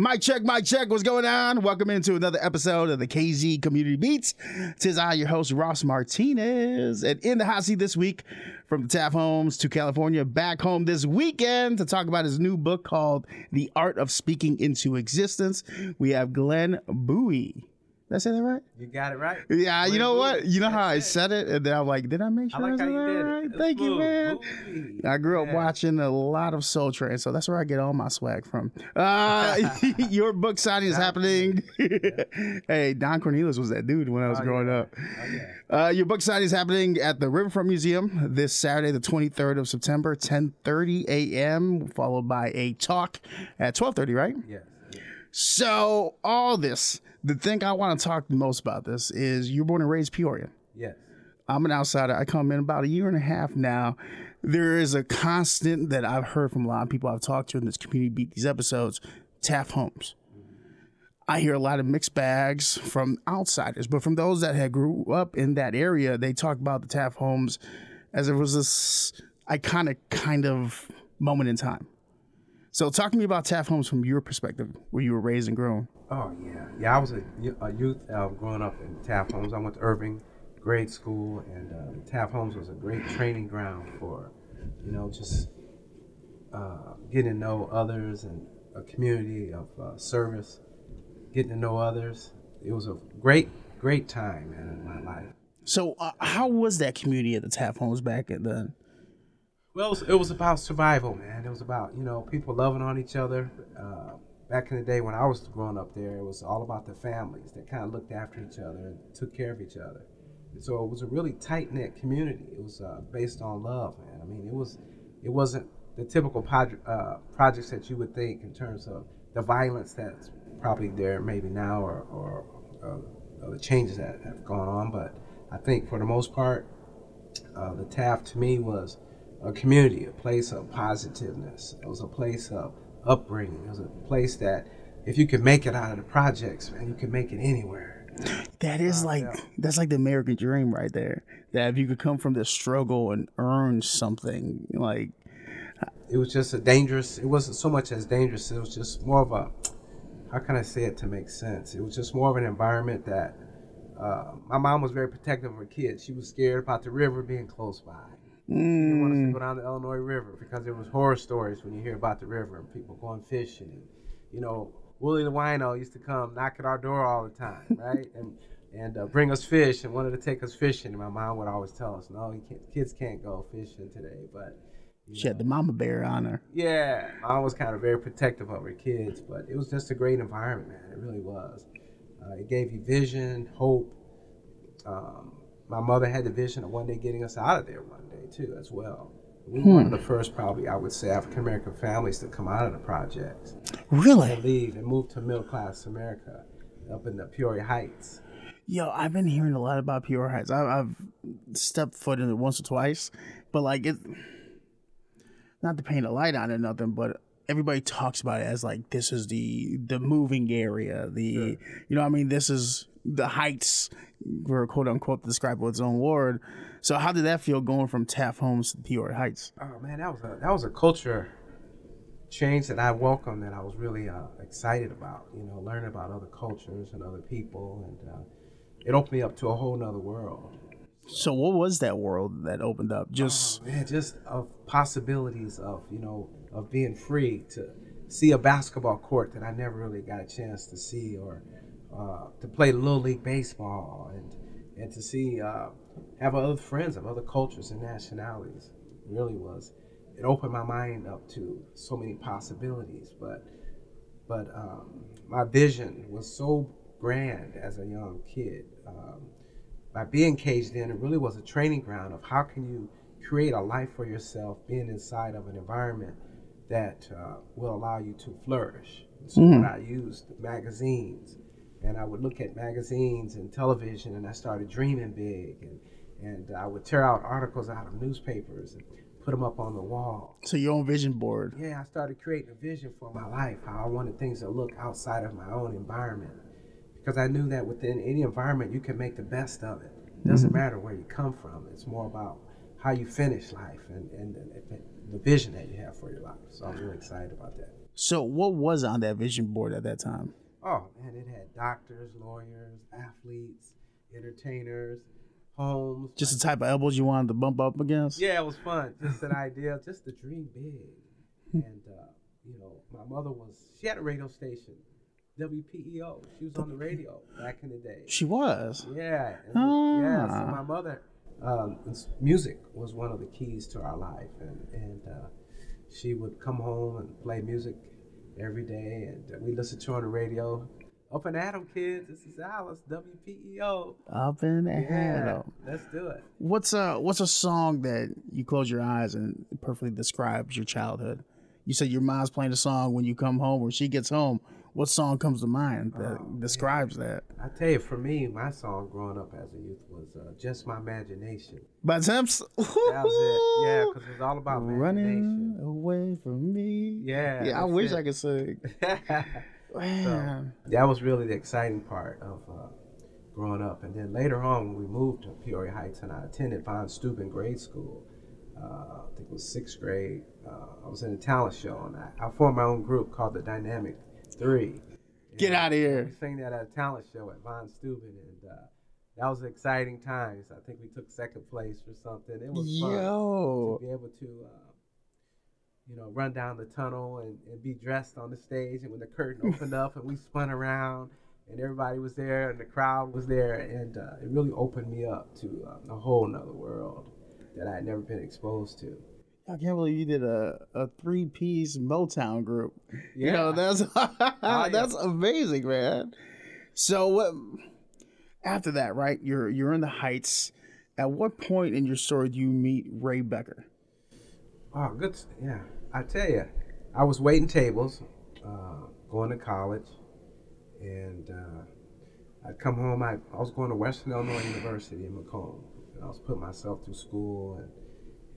Mic check, mic check. What's going on? Welcome into another episode of the KZ Community Beats. Tis I, your host, Ross Martinez. And in the hot seat this week, from the Taft Homes to California, back home this weekend to talk about his new book called The Art of Speaking into Existence, we have Glenn Bowie. Did I say that right? You got it right. Yeah, you know what? You know how I That's it. said it, and then I'm like, did I make sure I, like said how you that did right? it. Thank you, man. I grew up Yeah. watching a lot of Soul Train, so that's where I get all my swag from. Uh, your book signing is happening. hey, Don Cornelius was that dude when I was Oh, growing yeah. up. Oh. Uh, your book signing is happening at the Riverfront Museum this Saturday, the 23rd of September, 10:30 a.m., followed by a talk at 12:30. Right? Yes. So all this, the thing I want to talk the most about this is you're born and raised Peoria. Yes. I'm an outsider. I come in about a year and a half now. There is a constant that I've heard from a lot of people I've talked to in this community beat these episodes, Taft Homes. I hear a lot of mixed bags from outsiders, but from those that had grew up in that area, they talk about the Taft Homes as if it was this iconic kind of moment in time. So talk to me about Taft Homes from your perspective, where you were raised and grown. Oh yeah. Yeah. I was a youth uh, growing up in Taft Homes. I went to Irving grade school, and uh, Taft Homes was a great training ground for, you know, just uh, getting to know others and a community of uh, service, getting to know others. It was a great, great time in my life. So uh, how was that community at the Taft Homes back then? Well, it was, about survival, man. It was about you know people loving on each other. Uh, back in the day when I was growing up there, it was all about the families that kind of looked after each other and took care of each other. And so it was a really tight knit community. It was uh, based on love, man. I mean, it was it wasn't the typical project, uh, projects that you would think in terms of the violence that's probably there maybe now or or, or the changes that have gone on. But I think for the most part, uh, the Taft to me was a community, a place of positiveness. It was a place of upbringing. It was a place that if you could make it out of the projects, man, you could make it anywhere. That is like yeah. that's like the American dream right there. That if you could come from this struggle and earn something, like It was just a dangerous. It wasn't so much as dangerous. It was just more of a. How can I say it to make sense? It was just more of an environment that. Uh, my mom was very protective of her kids. She was scared about the river being close by. She didn't want us to go down the Illinois River because it was horror stories when you hear about the river and people going fishing. And, you know, Willie the Wino used to come knock at our door all the time, right? and and uh, bring us fish and wanted to take us fishing. And my mom would always tell us, "No, can't, kids can't go fishing today." But she had the mama bear on her. yeah, mom was kind of very protective of her kids, but it was just a great environment, man. It really was. Uh, it gave you vision, hope. Um, my mother had the vision of one day getting us out of there one day too, as well. We were one of hmm. the first, probably, I would say, African American families to come out of the projects Really? and leave and move to middle class America up in the Peoria Heights. Yo, I've been hearing a lot about Peoria Heights. I, I've stepped foot in it once or twice, but like it, not to paint a light on it, or nothing, but everybody talks about it as like this is the the moving area. The you know, what I mean, this is the heights, were quote unquote described with its own word. So how did that feel going from Taft Homes to Peoria Heights? Oh man, that was a that was a culture change that I welcomed that I was really uh, excited about. You know, learning about other cultures and other people, and uh, it opened me up to a whole nother world. So what was that world that opened up? Just Oh, man, just of possibilities of you know of being free to see a basketball court that I never really got a chance to see, or uh, to play little league baseball, and and to see uh, have other friends of other cultures and nationalities. It really was. It opened my mind up to so many possibilities, but but um, my vision was so grand as a young kid. Um, by being caged in, it really was a training ground of how can you create a life for yourself, being inside of an environment that uh, will allow you to flourish. So Mhm. what I used magazines, and I would look at magazines and television, and I started dreaming big, and and I would tear out articles out of newspapers and put them up on the wall. so your own vision board. Yeah, I started creating a vision for my life, how I wanted things to look outside of my own environment. Because I knew that within any environment, you can make the best of it. It doesn't mm-hmm. matter where you come from, it's more about how you finish life and, and the, the vision that you have for your life. So I'm really excited about that. So, what was on that vision board at that time? Oh man, it had doctors, lawyers, athletes, entertainers, homes. Just the type of elbows you wanted to bump up against? Yeah, it was fun. Just an idea, just to dream big. And uh, you know, my mother was she had a radio station, WPEO. She was on the radio back in the day. She was. Yeah, and- yeah. So Ah. my mother, um, music was one of the keys to our life, and and uh, she would come home and play music every day, and we listened to on the radio. Up and Adam, kids. This is Alice, WPEO. Up the Yeah, head. let's do it. What's a what's a song that you close your eyes and perfectly describes your childhood? You said your mom's playing a song when you come home or she gets home. What song comes to mind that Oh, describes that? I tell you, for me, my song growing up as a youth was uh, "Just My Imagination." By Temps? That was it. Yeah, because it was all about Running away from me. Yeah, Yeah, I wish it. I could sing. Man. that was really the exciting part of uh, growing up. And then later on, when we moved to Peoria Heights, and I attended Von Steuben grade school. Uh, I think it was sixth grade. Uh, I was in a talent show, and I, I formed my own group called the Dynamic Three. Get out of here. We sang that at a talent show at Von Steuben, and uh, that was exciting times. I think we took second place or something. It was fun to be able to, uh, you know, run down the tunnel and, and be dressed on the stage. And when the curtain opened up and we spun around and everybody was there and the crowd was there, and uh, it really opened me up to uh, a whole nother world that I had never been exposed to. I can't believe you did a, a three piece Motown group. You know, Yeah. that's yeah. that's amazing, man. So what after that, right? You're you're in the heights. At what point in your story do you meet Ray Becker? Oh, good. Yeah, I tell you, I was waiting tables, uh, going to college, and uh, I'd come home. I, I was going to Western Illinois University in Macomb, and I was putting myself through school, and,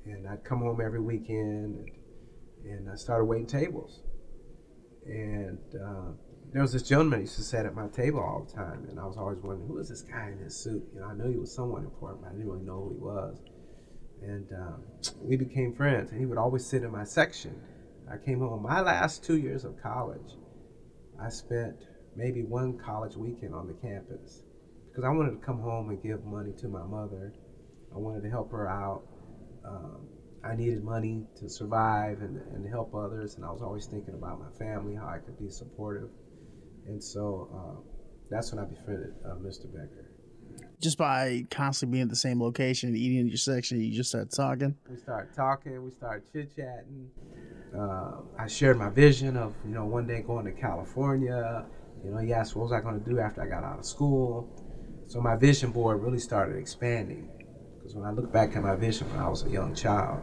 and I'd come home every weekend, and, and I started waiting tables. And uh, there was this gentleman who used to sit at my table all the time, and I was always wondering, who is this guy in this suit? You know, I knew he was someone important, but I didn't really know who he was and um, we became friends. And he would always sit in my section. I came home. My last two years of college, I spent maybe one college weekend on the campus because I wanted to come home and give money to my mother. I wanted to help her out. Um, I needed money to survive and, and help others, and I was always thinking about my family, how I could be supportive. And so uh, that's when I befriended uh, Mr. Becker. Just by constantly being at the same location eating in your section, you just start talking. we started talking we started chit-chatting uh, i shared my vision of you know one day going to california you know he asked what was i going to do after i got out of school so my vision board really started expanding because when i look back at my vision when i was a young child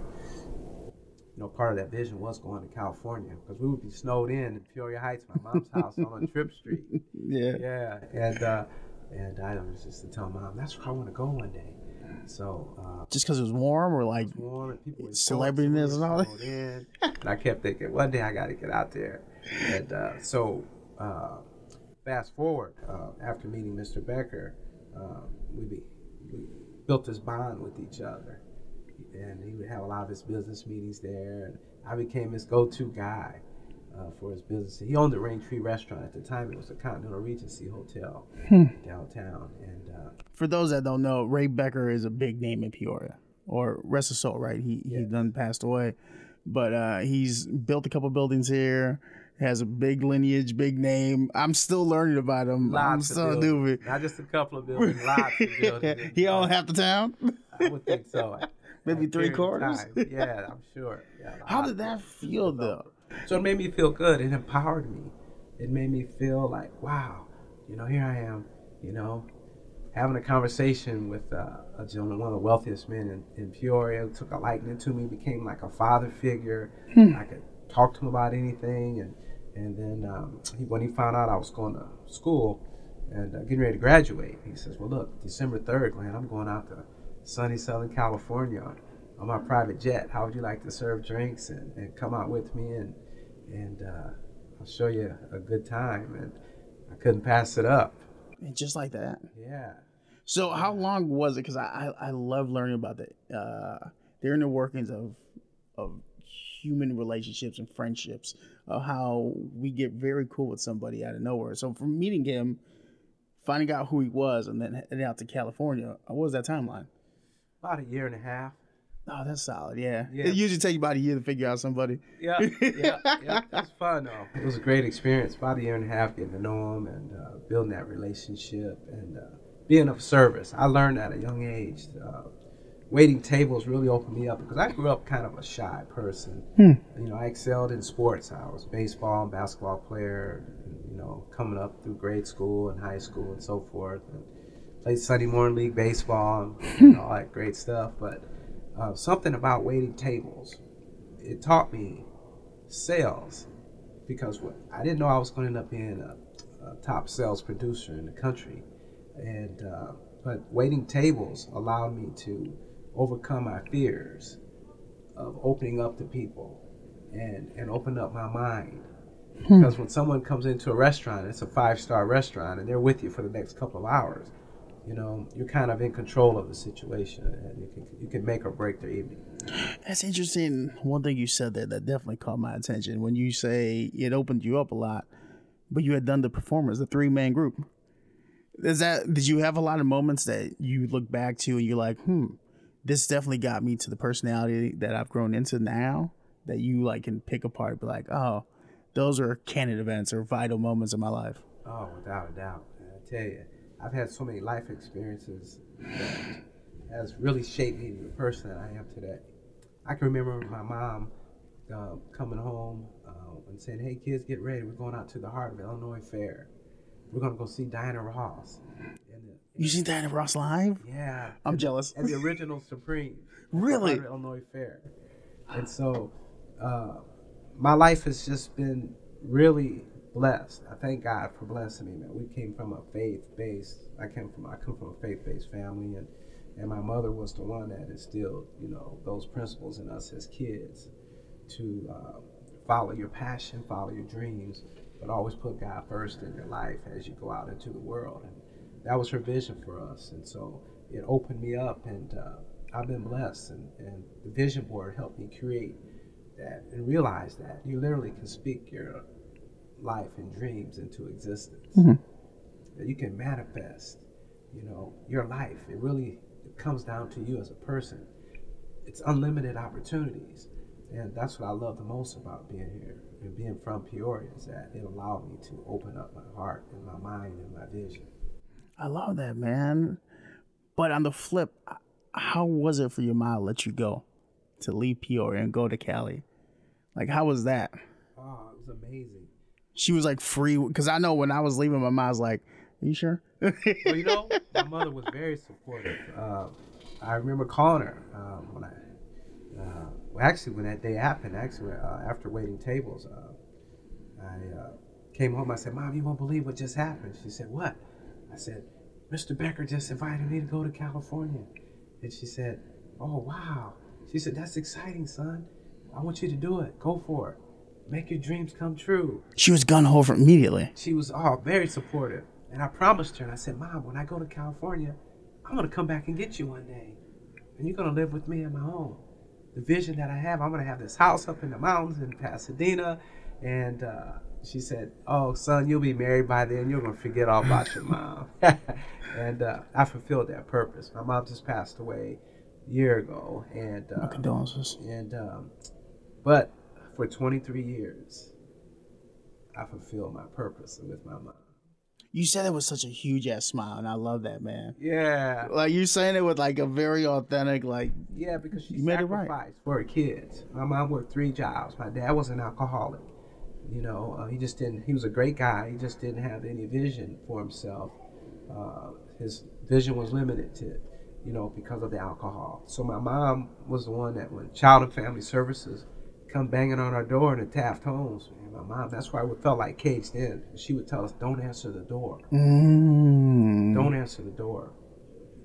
you know part of that vision was going to california because we would be snowed in in peoria heights my mom's house on trip street Yeah. yeah, and uh, and I was just to tell mom that's where I want to go one day. So uh, Just because it was warm or like warm and people were Celebrityness and all that? in. And I kept thinking one day I got to get out there. And uh, so uh, fast forward uh, after meeting Mr. Becker, uh, we, be, we built this bond with each other, and he would have a lot of his business meetings there, and I became his go-to guy. Uh, for his business, he owned the Rain Tree Restaurant at the time. It was a Continental Regency Hotel downtown, and uh, for those that don't know, Ray Becker is a big name in Peoria. Or rest his soul, right? He he done passed away. But uh he's built a couple buildings here, has a big lineage, big name. I'm still learning about him. I'm still new. not just a couple of buildings, lots of buildings. he owned half the town. I would think so. Maybe three quarters? Yeah, I'm sure. Yeah, How did that feel though? So it made me feel good. It empowered me. It made me feel like, wow, you know, here I am, you know, having a conversation with uh, a gentleman, one of the wealthiest men in, in Peoria, who took a liking to me, became like a father figure. I could talk to him about anything. And, and then um, he, when he found out I was going to school and uh, getting ready to graduate, he says, well, look, December 3rd, Glenn, I'm going out to sunny Southern California on my private jet. How would you like to serve drinks and, and come out with me and and uh, I'll show you a good time. And I couldn't pass it up. And just like that. Yeah. So how long was it? Because I, I I love learning about the uh the inner workings of of human relationships and friendships of how we get very cool with somebody out of nowhere. So from meeting him, finding out who he was, and then heading out to California, what was that timeline? About a year and a half. Oh, that's solid. Yeah. Yeah. It usually takes about a year to figure out somebody. Yeah, yeah, yeah. That's fun though. It was a great experience. About a year and a half getting to know him and uh, building that relationship and uh, being of service. I learned at a young age. Uh, waiting tables really opened me up because I grew up kind of a shy person. Hmm. You know, I excelled in sports. I was baseball and basketball player. You know, coming up through grade school and high school and so forth. And played Sunday morning league baseball and all that great stuff. But uh, something about waiting tables, it taught me sales because what, I didn't know I was going to end up being a, a top sales producer in the country, and uh, but waiting tables allowed me to overcome my fears of opening up to people and and open up my mind. Because when someone comes into a restaurant, it's a five star restaurant, and they're with you for the next couple of hours. You know, you're kind of in control of the situation, and you can you can make or break their evening. That's interesting. One thing you said there that definitely caught my attention when you say it opened you up a lot, but you had done the performance, the three man group. Is that did you have a lot of moments that you look back to and you're like, hmm, this definitely got me to the personality that I've grown into now that you like can pick apart, be like, oh, those are canon events or vital moments in my life. Oh, without a doubt. I tell you, I've had so many life experiences that has really shaped me to the person that I am today. I can remember my mom uh, coming home uh, and saying, "Hey kids, get ready. We're going out to the heart of Illinois Fair. We're gonna go see Diana Ross." You seen Diana Ross live? yeah, I'm and- jealous. And the original Supreme. Really? Illinois Fair. And so, uh, my life has just been really blessed. I thank God for blessing me. Man, we came from a faith-based. I came from. I come from a faith-based family, and and my mother was the one that instilled, you know, those principles in us as kids, to uh, follow your passion, follow your dreams, but always put God first in your life as you go out into the world. And that was her vision for us, and so it opened me up, and uh, I've been blessed. And, and the vision board helped me create that and realize that you literally can speak your life and dreams into existence. That you can manifest, you know, your life. It really comes down to you as a person. It's unlimited opportunities. And that's what I love the most about being here and being from Peoria is that it allowed me to open up my heart and my mind and my vision. I love that, man. But on the flip, how was it for your mom to let you go to leave Peoria and go to Cali? Like, how was that? Oh, it was amazing. She was like free because I know when I was leaving, my mom was like, "Are you sure?" well, you know, my mother was very supportive. Uh, I remember calling her um, when I, uh, well, actually, when that day happened, actually, uh, after waiting tables, uh, I uh, came home. I said, "Mom, you won't believe what just happened." She said, "What?" I said, "Mr. Becker just invited me to go to California," and she said, "Oh, wow." She said, "That's exciting, son. I want you to do it. Go for it. Make your dreams come true." she was gun ho for immediately. she was all very supportive. And I promised her, and I said, Mom, when I go to California, I'm going to come back and get you one day. And you're going to live with me in my home. The vision that I have, I'm going to have this house up in the mountains in Pasadena. And uh, she said, Oh, son, you'll be married by then. You're going to forget all about your mom. and uh, I fulfilled that purpose. My mom just passed away a year ago. And, uh, Condolences. and um, but for 23 years, I fulfilled my purpose with my mom. You said it with such a huge ass smile, and I love that, man. Yeah, Like you saying it with like a very authentic, like yeah, because she You made it right. for her kids. My mom worked three jobs. My dad was an alcoholic. You know, uh, he just didn't. He was a great guy. He just didn't have any vision for himself. Uh, his vision was limited to, you know, because of the alcohol. So my mom was the one that when Child and Family Services come banging on our door in the Taft homes, man, my mom. That's why we felt like caged in. She would tell us, "Don't answer the door." mm, don't answer the door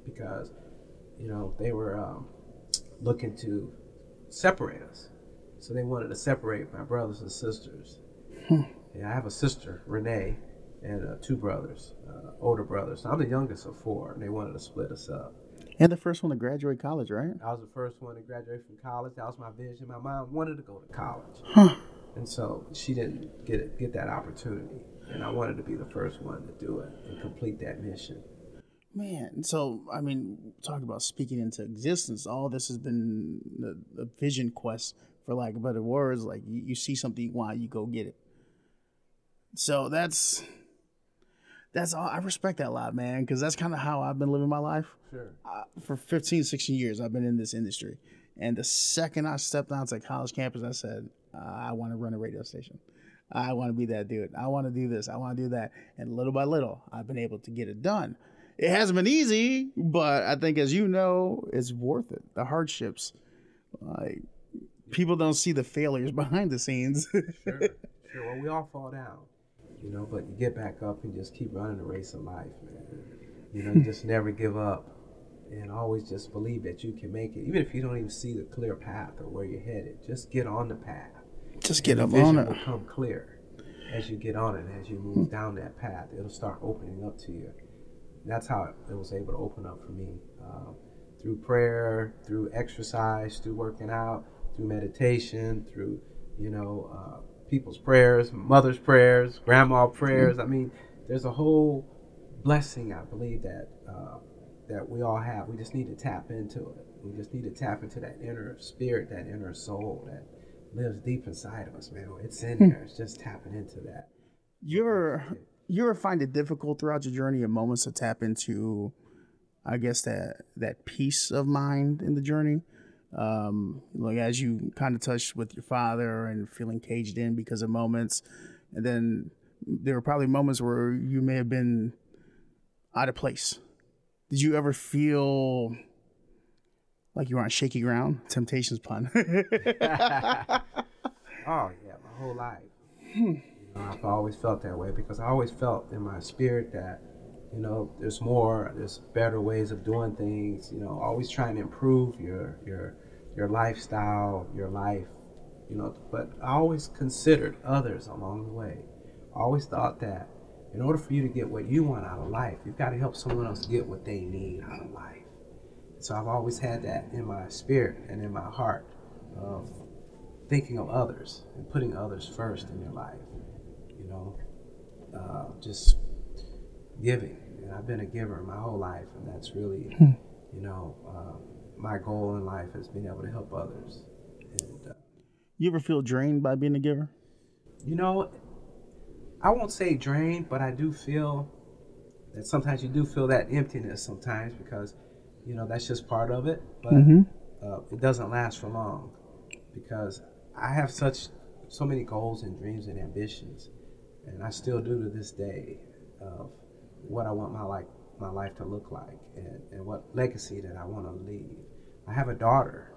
because you know they were um, looking to separate us so they wanted to separate my brothers and sisters yeah i have a sister renee and uh, two brothers uh, older brothers i'm the youngest of four and they wanted to split us up And the first one to graduate college, right? I was the first one to graduate from college. That was my vision. My mom wanted to go to college, Huh. and so she didn't get it, get that opportunity. And I wanted to be the first one to do it and complete that mission. Man, so I mean, talk about speaking into existence. All this has been a, a vision quest, for lack of better words. Like you, you see something why you go get it. So that's that's all. I respect that a lot, man, because that's kind of how I've been living my life. Sure. Uh, for 15, 16 years, I've been in this industry, and the second I stepped onto college campus, I said, I want to run a radio station. I want to be that dude. I want to do this. I want to do that. And little by little, I've been able to get it done. It hasn't been easy, but I think, as you know, it's worth it. The hardships, like people don't see the failures behind the scenes. Sure. Sure. Well, we all fall down, you know, but you get back up and just keep running the race of life, man. You know, you just never give up and always just believe that you can make it. Even if you don't even see the clear path or where you're headed, just get on the path. Just get up on it. will come clear as you get on it, as you move down that path. It'll start opening up to you. That's how it was able to open up for me uh, through prayer, through exercise, through working out, through meditation, through you know uh, people's prayers, mother's prayers, grandma prayers. I mean, there's a whole blessing I believe that uh, that we all have. We just need to tap into it. We just need to tap into that inner spirit, that inner soul that lives deep inside of us, man. It's in there. It's just tapping into that. You ever, you ever find it difficult throughout your journey at moments to tap into, I guess that that peace of mind in the journey, um, like as you kind of touched with your father and feeling caged in because of moments, and then there were probably moments where you may have been out of place. Did you ever feel like you were on shaky ground? Temptations pun. Oh yeah, my whole life. You know, I've always felt that way because I always felt in my spirit that, you know, there's more, there's better ways of doing things. You know, always trying to improve your your your lifestyle, your life. You know, but I always considered others along the way. I always thought that in order for you to get what you want out of life, you've got to help someone else get what they need out of life. So I've always had that in my spirit and in my heart of thinking of others and putting others first in your life. You know, uh, just giving. And I've been a giver my whole life, and that's really, you know, uh, my goal in life has been able to help others. And uh, you ever feel drained by being a giver? you know, I won't say drained, but I do feel that sometimes you do feel that emptiness sometimes because, you know, that's just part of it. But uh, it doesn't last for long because I have such so many goals and dreams and ambitions, and I still do to this day of what I want my life my life to look like and, and what legacy that I want to leave. I have a daughter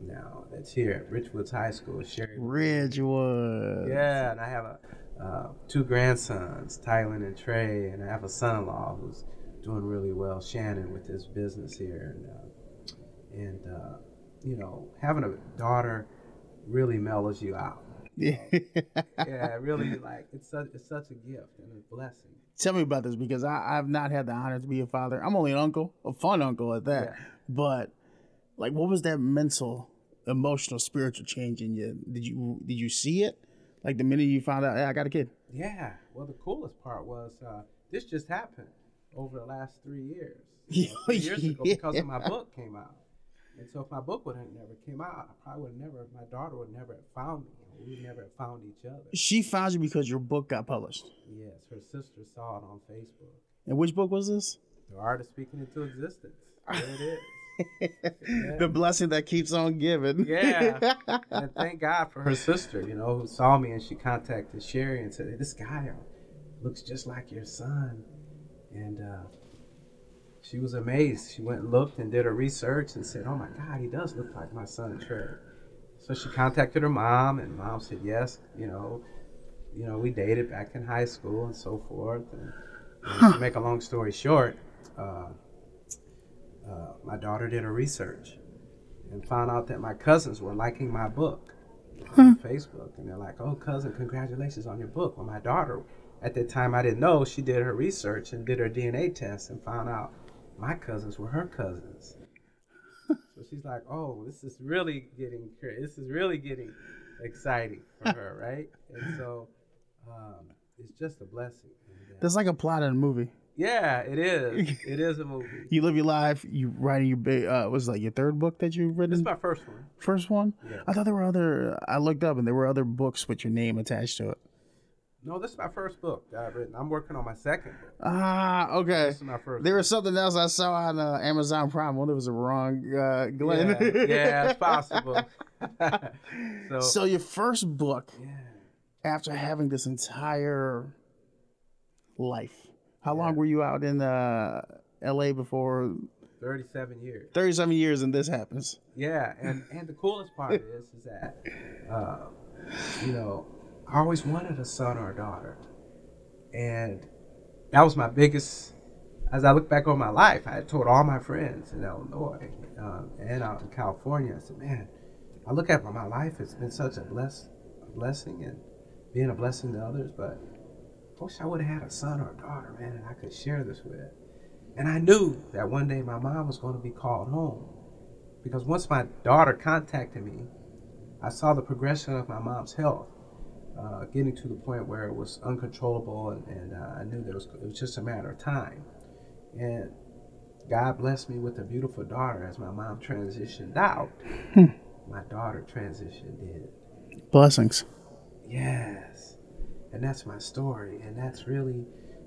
now that's here at Richwoods High School, Sherry. Ridgewood. Yeah, and I have a uh, two grandsons, Tylen and Trey, and I have a son-in-law who's doing really well, Shannon, with his business here, and uh, and uh, you know, having a daughter really mellows you out. Yeah. Yeah, really, like it's such it's such a gift and a blessing. Tell me about this because I, I've not had the honor to be a father. I'm only an uncle, a fun uncle at that. Yeah. But like, what was that mental, emotional, spiritual change in you? Did you did you see it? Like the minute you found out, hey, I got a kid. Yeah. Well, the coolest part was uh, this just happened over the last three years. You know, three years ago because of my book came out. And so if my book would have never came out, I probably would have never, my daughter would never have found me. We never found each other. She found you because your book got published. Yes, her sister saw it on Facebook. And which book was this? The Art of Speaking into Existence. There it is. the blessing that keeps on giving. Yeah. and thank God for her sister, you know, who saw me and she contacted Sherry and said, hey, "This guy looks just like your son," and uh, she was amazed. She went and looked and did her research and said, "Oh my God, he does look like my son Trey." So she contacted her mom, and mom said, "Yes, you know, you know, we dated back in high school and so forth." And, and to make a long story short, uh, uh, my daughter did her research and found out that my cousins were liking my book on Facebook, and they're like, "Oh, cousin, congratulations on your book." Well, my daughter, at that time, I didn't know she did her research and did her DNA test and found out my cousins were her cousins. So she's like, "Oh, this is really getting this is really getting exciting for her, right?" And so um, it's just a blessing. Uh, That's like a plot in a movie. yeah, it is. It is a movie. You live your life. You writing your big. Uh, was like your third book that you've This written? is my first one. First one. Yeah. I thought there were other. I looked up and there were other books with your name attached to it. No, this is my first book that I've written. I'm working on my second book. Ah, okay. This is my first. There book. was something else I saw on uh, Amazon Prime. Well, there was a wrong uh, Glenn. Yeah, yeah, it's possible. so, So your first book, yeah. after having this entire life, how long were you out in uh, L.A. before? 37 years. Thirty-seven years, and this happens. Yeah, and and the coolest part is is that, uh, you know, I always wanted a son or a daughter, and that was my biggest. As I look back on my life, I had told all my friends in Illinois um, and out in California. I said, "Man, I look at my life; it's been such a bless, a blessing, and being a blessing to others. But I wish I would have had a son or a daughter, man, and I could share this with." And I knew that one day my mom was going to be called home because once my daughter contacted me, I saw the progression of my mom's health, uh, getting to the point where it was uncontrollable, and, and uh, I knew that it was, it was just a matter of time. And God blessed me with a beautiful daughter as my mom transitioned out. my daughter transitioned in. Blessings. Yes. And that's my story. And that's really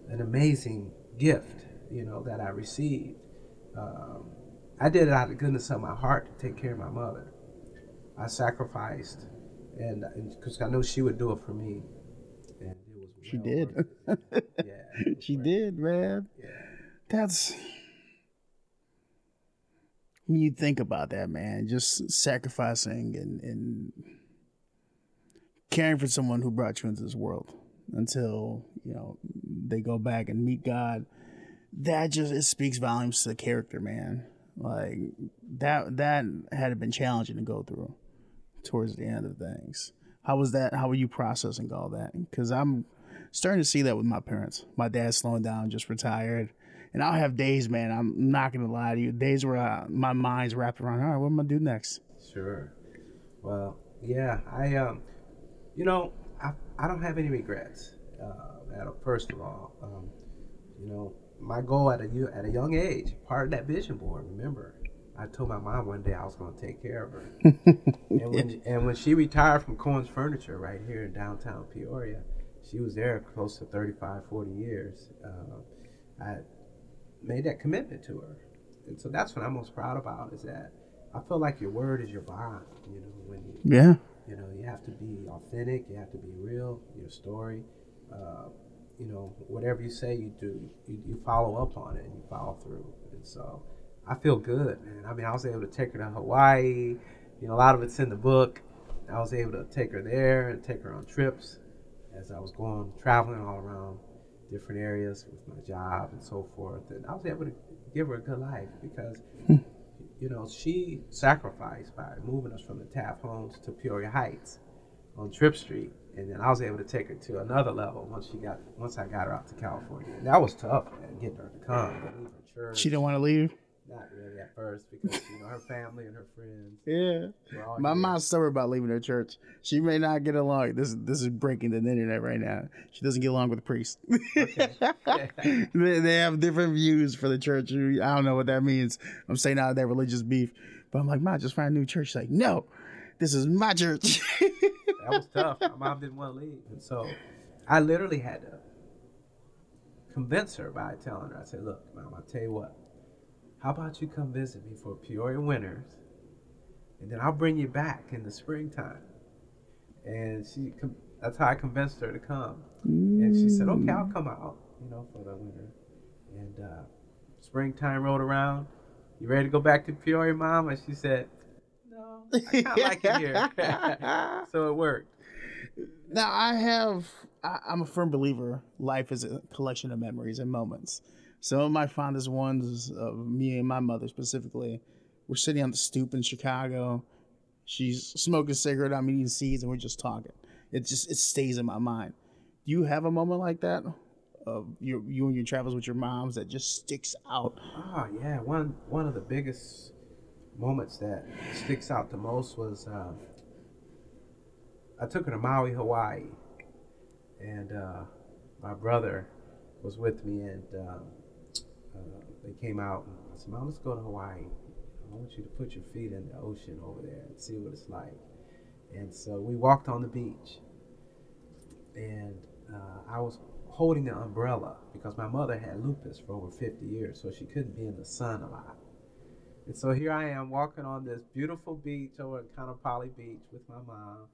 an amazing gift, you know, that I received. Um, I did it out of the goodness of my heart to take care of my mother. I sacrificed, and because I know she would do it for me. And it was She well did. Yeah. she worth did, man. Yeah. That's when you think about that, man. Just sacrificing and, and caring for someone who brought you into this world until you know they go back and meet God. That just it speaks volumes to the character, man. Like that that had been challenging to go through towards the end of things. How was that? How were you processing all that? Because I'm starting to see that with my parents. My dad's slowing down, just retired. And I'll have days, man. I'm not gonna lie to you. Days where I, my mind's wrapped around. All right, what am I gonna do next? Sure. Well, yeah, I um, you know, I I don't have any regrets. Uh, at a, first of all, um, you know, my goal at a at a young age, part of that vision board. Remember, I told my mom one day I was going to take care of her, and when and when she retired from Cohen's Furniture right here in downtown Peoria, she was there close to 35, 40 years. Uh, I made that commitment to her, and so that's what I'm most proud about. Is that I feel like your word is your bond. You know, when you Yeah, you know, you have to be authentic. You have to be real. Your story, uh, you know, whatever you say you do, you, you follow up on it and you follow through. And so, I feel good, man. I mean, I was able to take her to Hawaii. You know, a lot of it's in the book. I was able to take her there and take her on trips as I was going traveling all around different areas with my job and so forth. And I was able to give her a good life because hmm. you know, she sacrificed by moving us from the Taft homes to Peoria Heights on Trip Street, and then I was able to take her to another level once she got once I got her out to California. And that was tough, man, getting her to come, to leave her church. she didn't want to leave. Not really at first because you know her family and her friends. Yeah, my here. mom's stubborn about leaving her church. She may not get along. This this is breaking the internet right now. She doesn't get along with the priest. they, they have different views for the church. I don't know what that means. I'm saying out of that religious beef, but I'm like, mom, just find a new church. She's like, no, this is my church. that was tough. My mom didn't want to leave, and so I literally had to convince her by telling her, I said, "Look, mom, I'll tell you what. How about you come visit me for Peoria winters, and then I'll bring you back in the springtime." And she, that's how I convinced her to come. And she said, "Okay, I'll come out, you know, for the winter." And uh, springtime rolled around. You ready to go back to Peoria, mom? And she said, "No, I kind of like it here." so it worked. Now I have. I, I'm a firm believer. Life is a collection of memories and moments. Some of my fondest ones of me and my mother specifically. We're sitting on the stoop in Chicago. She's smoking a cigarette. I'm eating seeds, and we're just talking. It just it stays in my mind. Do you have a moment like that of your you and your travels with your moms that just sticks out? Oh yeah, one one of the biggest moments that sticks out the most was uh, I took her to Maui, Hawaii, and uh, my brother was with me, and um, uh, they came out. And I said, "Mom, let's go to Hawaii. I want you to put your feet in the ocean over there and see what it's like." And so we walked on the beach, and uh, I was holding the umbrella because my mother had lupus for over 50 years, so she couldn't be in the sun a lot. And so here I am walking on this beautiful beach over at Kaanapali Beach with my mom,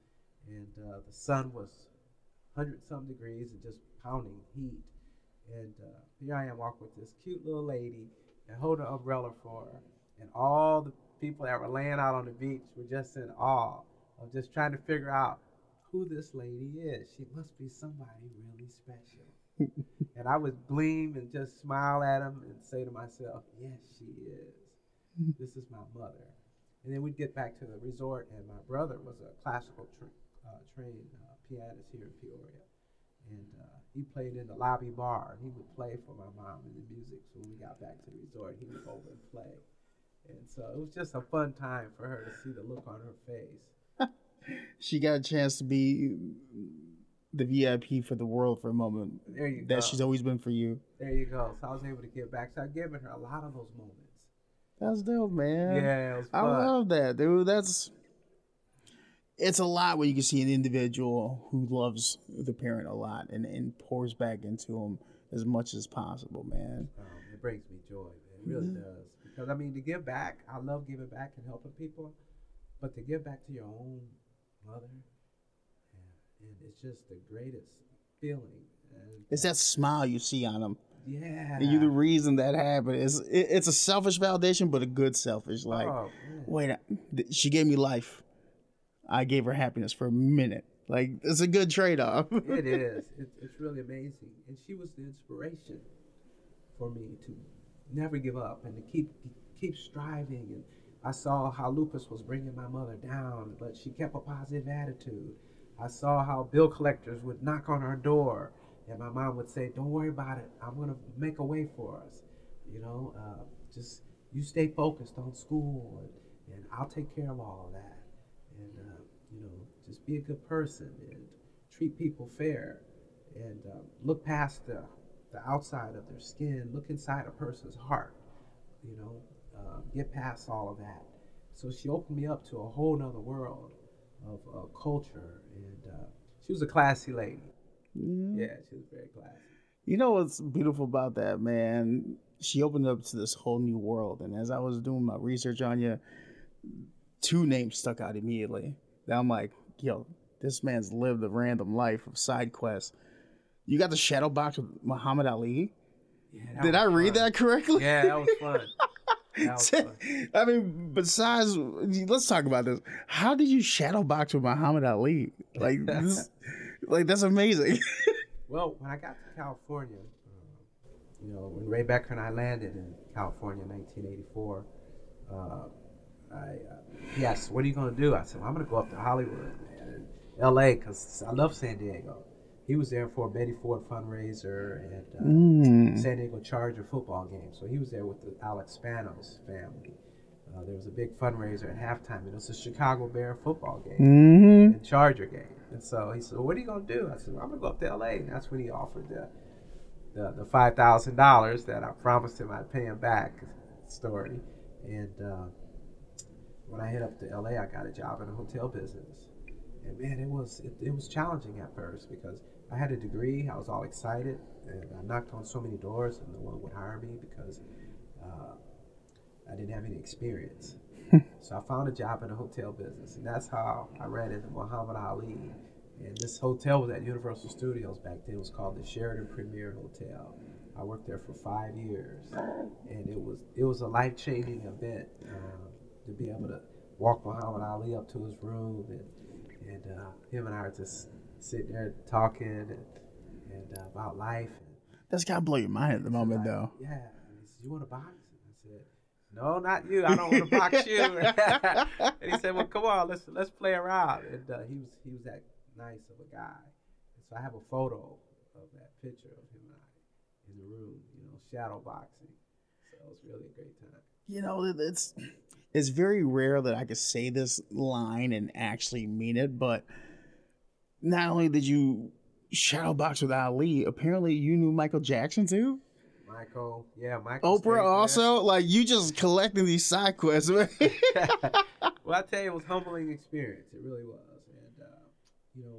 and uh, the sun was 100 some degrees and just pounding heat. And uh, here I am walking with this cute little lady and holding an umbrella for her. And all the people that were laying out on the beach were just in awe of just trying to figure out who this lady is. She must be somebody really special. and I would gleam and just smile at them and say to myself, yes, she is. This is my mother. And then we'd get back to the resort, and my brother was a classical tra- uh, trained uh, pianist here in Peoria. And uh, he played in the lobby bar, he would play for my mom in the music. So when we got back to the resort, he would go over and play. And so it was just a fun time for her to see the look on her face. She got a chance to be the VIP for the world for a moment There you go. that go. she's always been for you. There you go. So I was able to give back. So I've given her a lot of those moments. That's dope, man. Yeah, it was I love that, dude. That's it's a lot when you can see an individual who loves the parent a lot and, and pours back into them as much as possible, man. Um, it brings me joy, man. It really does. Because I mean, to give back, I love giving back and helping people, but to give back to your own mother, and, and it's just the greatest feeling. And It's that smile you see on them. yeah, And you the reason that happened. It's it, it's a selfish validation, but a good selfish. Like, oh, wait, she gave me life. I gave her happiness for a minute. Like, it's a good trade off. it is. It, it's really amazing, and she was the inspiration for me to never give up and to keep keep striving. And I saw how lupus was bringing my mother down, but she kept a positive attitude. I saw how bill collectors would knock on her door, and my mom would say, "Don't worry about it. I'm gonna make a way for us." You know, uh, just you stay focused on school, and, and I'll take care of all of that. And uh, you know, just be a good person and treat people fair, and uh, look past the the outside of their skin, look inside a person's heart. You know, uh, get past all of that. So she opened me up to a whole nother world of uh, culture, and uh, she was a classy lady. Yeah, she was very classy. You know what's beautiful about that, man? She opened up to this whole new world. And as I was doing my research on you, two names stuck out immediately. Now I'm like, yo, this man's lived a random life of side quests. You got the shadow box with Muhammad Ali. Yeah, Did I read fun. that correctly? Yeah, that was fun. That. I mean, besides, let's talk about this. How did you shadow box with Muhammad Ali? Like, this, like that's amazing. Well, when I got to California, you know, when Ray Becker and I landed in California in 1984, uh, I, uh, he asked, "What are you going to do?" I said, well, "I'm going to go up to Hollywood, man, and L.A. because I love San Diego." He was there for a Betty Ford fundraiser and uh, Mm. San Diego Charger football game, so he was there with the Alex Spanos family. Uh, there was a big fundraiser at halftime, and it was a Chicago Bear football game hmm and Charger game. And so he said, well, "What are you gonna do?" I said, well, "I'm gonna go up to L.A." And that's when he offered the the, the five thousand dollars that I promised him I'd pay him back story. And uh, when I hit up to L.A., I got a job in the hotel business. And man, it was it, it was challenging at first because I had a degree. I was all excited, and I knocked on so many doors, and no one would hire me because uh, I didn't have any experience. So I found a job in the hotel business, and that's how I ran into Muhammad Ali. And this hotel was at Universal Studios back then. It was called the Sheraton Premier Hotel. I worked there for five years, and it was it was a life changing event uh, to be able to walk Muhammad Ali up to his room, and and uh, him and I were just sitting there talking and, and uh, about life. That's gotta blow your mind at the moment, like, though. Yeah. And he said, You want to box? And I said, No, not you. I don't want to box you. and he said, Well, come on, let's let's play around. And uh, he was he was that nice of a guy. And so I have a photo of that picture of him and I. In the room, you know, shadow boxing. So it was really a great time. You know, it's it's very rare that I could say this line and actually mean it, but not only did you shadowbox with Ali, apparently you knew Michael Jackson too. Michael, yeah, Michael. Oprah also, like you just collecting these side quests, man. well, I tell you, it was a humbling experience. It really was, and uh, you know,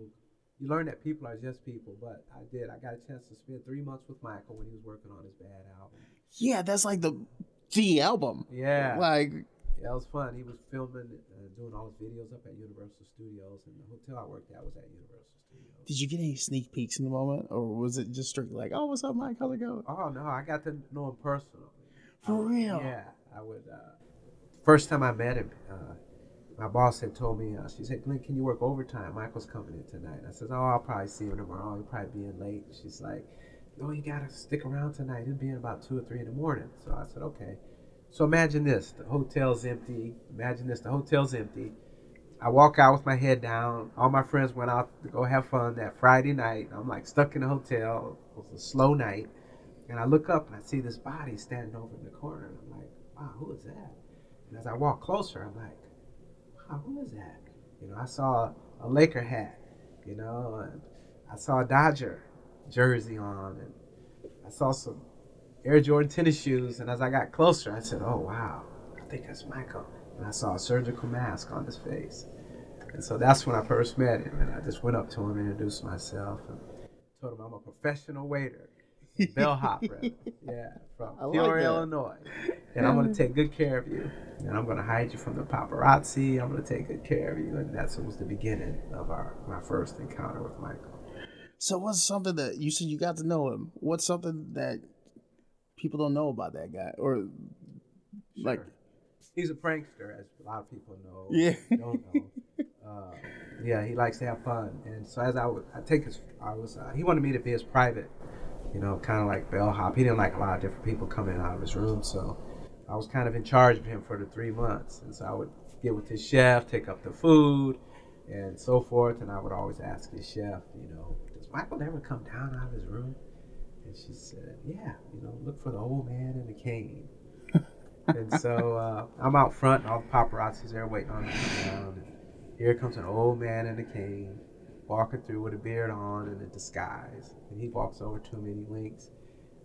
you learn that people are just people. But I did. I got a chance to spend three months with Michael when he was working on his bad album. Yeah, that's like the the album. Yeah, like yeah, it was fun. He was filming, uh, doing all his videos up at Universal Studios, and the hotel I worked at was at Universal Studios. Did you get any sneak peeks in the moment, or was it just strictly like, "Oh, what's up, Mike? How's it going?" Oh no, I got to know him personally. For real? Yeah, I would. Uh, first time I met him, uh, my boss had told me, uh, she said, Glenn, can you work overtime? Michael's coming in tonight. I said, Oh, I'll probably see him tomorrow. He'll probably be in late. She's like, No, you gotta stick around tonight. He'll be in about two or three in the morning. So I said, Okay. So imagine this: the hotel's empty. Imagine this: the hotel's empty. I walk out with my head down. All my friends went out to go have fun that Friday night. I'm like stuck in the hotel. It was a slow night, and I look up and I see this body standing over in the corner. And I'm like, Wow, who is that? And as I walk closer, I'm like, Wow, who is that? You know, I saw a Laker hat. You know, and I saw a Dodger jersey on, and I saw some Air Jordan tennis shoes, and as I got closer, I said, "Oh wow, I think that's Michael." And I saw a surgical mask on his face, and so that's when I first met him. And I just went up to him, and introduced myself, and told him I'm a professional waiter, bellhop, yeah, from I like Peoria, that. Illinois, and I'm going to take good care of you, and I'm going to hide you from the paparazzi. I'm going to take good care of you, and that's was the beginning of our my first encounter with Michael. So, what's something that you said you got to know him? What's something that people don't know about that guy, or like? He's a prankster, as a lot of people know. Yeah. don't know. Uh, yeah, he likes to have fun, and so as I would, I take his, I was, uh, he wanted me to be his private, you know, kind of like bellhop. He didn't like a lot of different people coming out of his room, so I was kind of in charge of him for the three months, and so I would get with his chef, take up the food, and so forth, and I would always ask his chef, you know, does Michael never come down out of his room? And she said, yeah, you know, look for the old man in the cane. and so uh, I'm out front, and all the paparazzi's there waiting on me. And here comes an old man in a cane, walking through with a beard on and a disguise. And he walks over to me and he winks.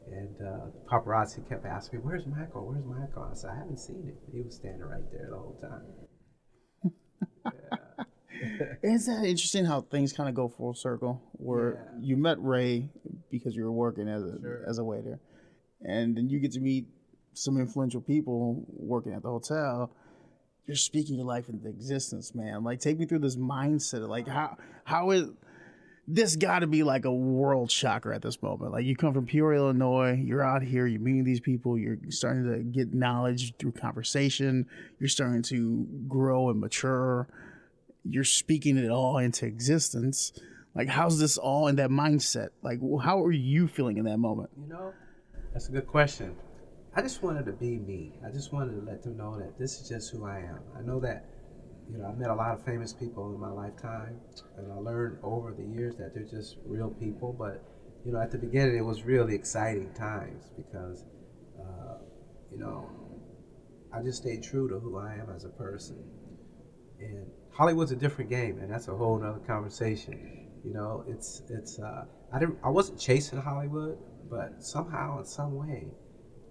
And uh, the paparazzi kept asking me, "Where's Michael? Where's Michael?" I said, "I haven't seen him. He was standing right there the whole time." Yeah. Isn't that interesting how things kind of go full circle? Where Yeah. you met Ray because you were working as a Sure. as a waiter, and then you get to meet some influential people working at the hotel. You're speaking your life into existence, man. Like, take me through this mindset. Like, how how is this got to be like a world shocker at this moment? Like, you come from Peoria, Illinois. You're out here. You're meeting these people. You're starting to get knowledge through conversation. You're starting to grow and mature you're speaking it all into existence. Like, how's this all in that mindset? Like, how are you feeling in that moment? You know, that's a good question. I just wanted to be me. I just wanted to let them know that this is just who I am. I know that, you know, I've met a lot of famous people in my lifetime, and I learned over the years that they're just real people. But, you know, at the beginning, it was really exciting times because, uh, you know, I just stayed true to who I am as a person. And Hollywood's a different game, and that's a whole nother conversation. You know, it's it's uh, I didn't I wasn't chasing Hollywood, but somehow in some way,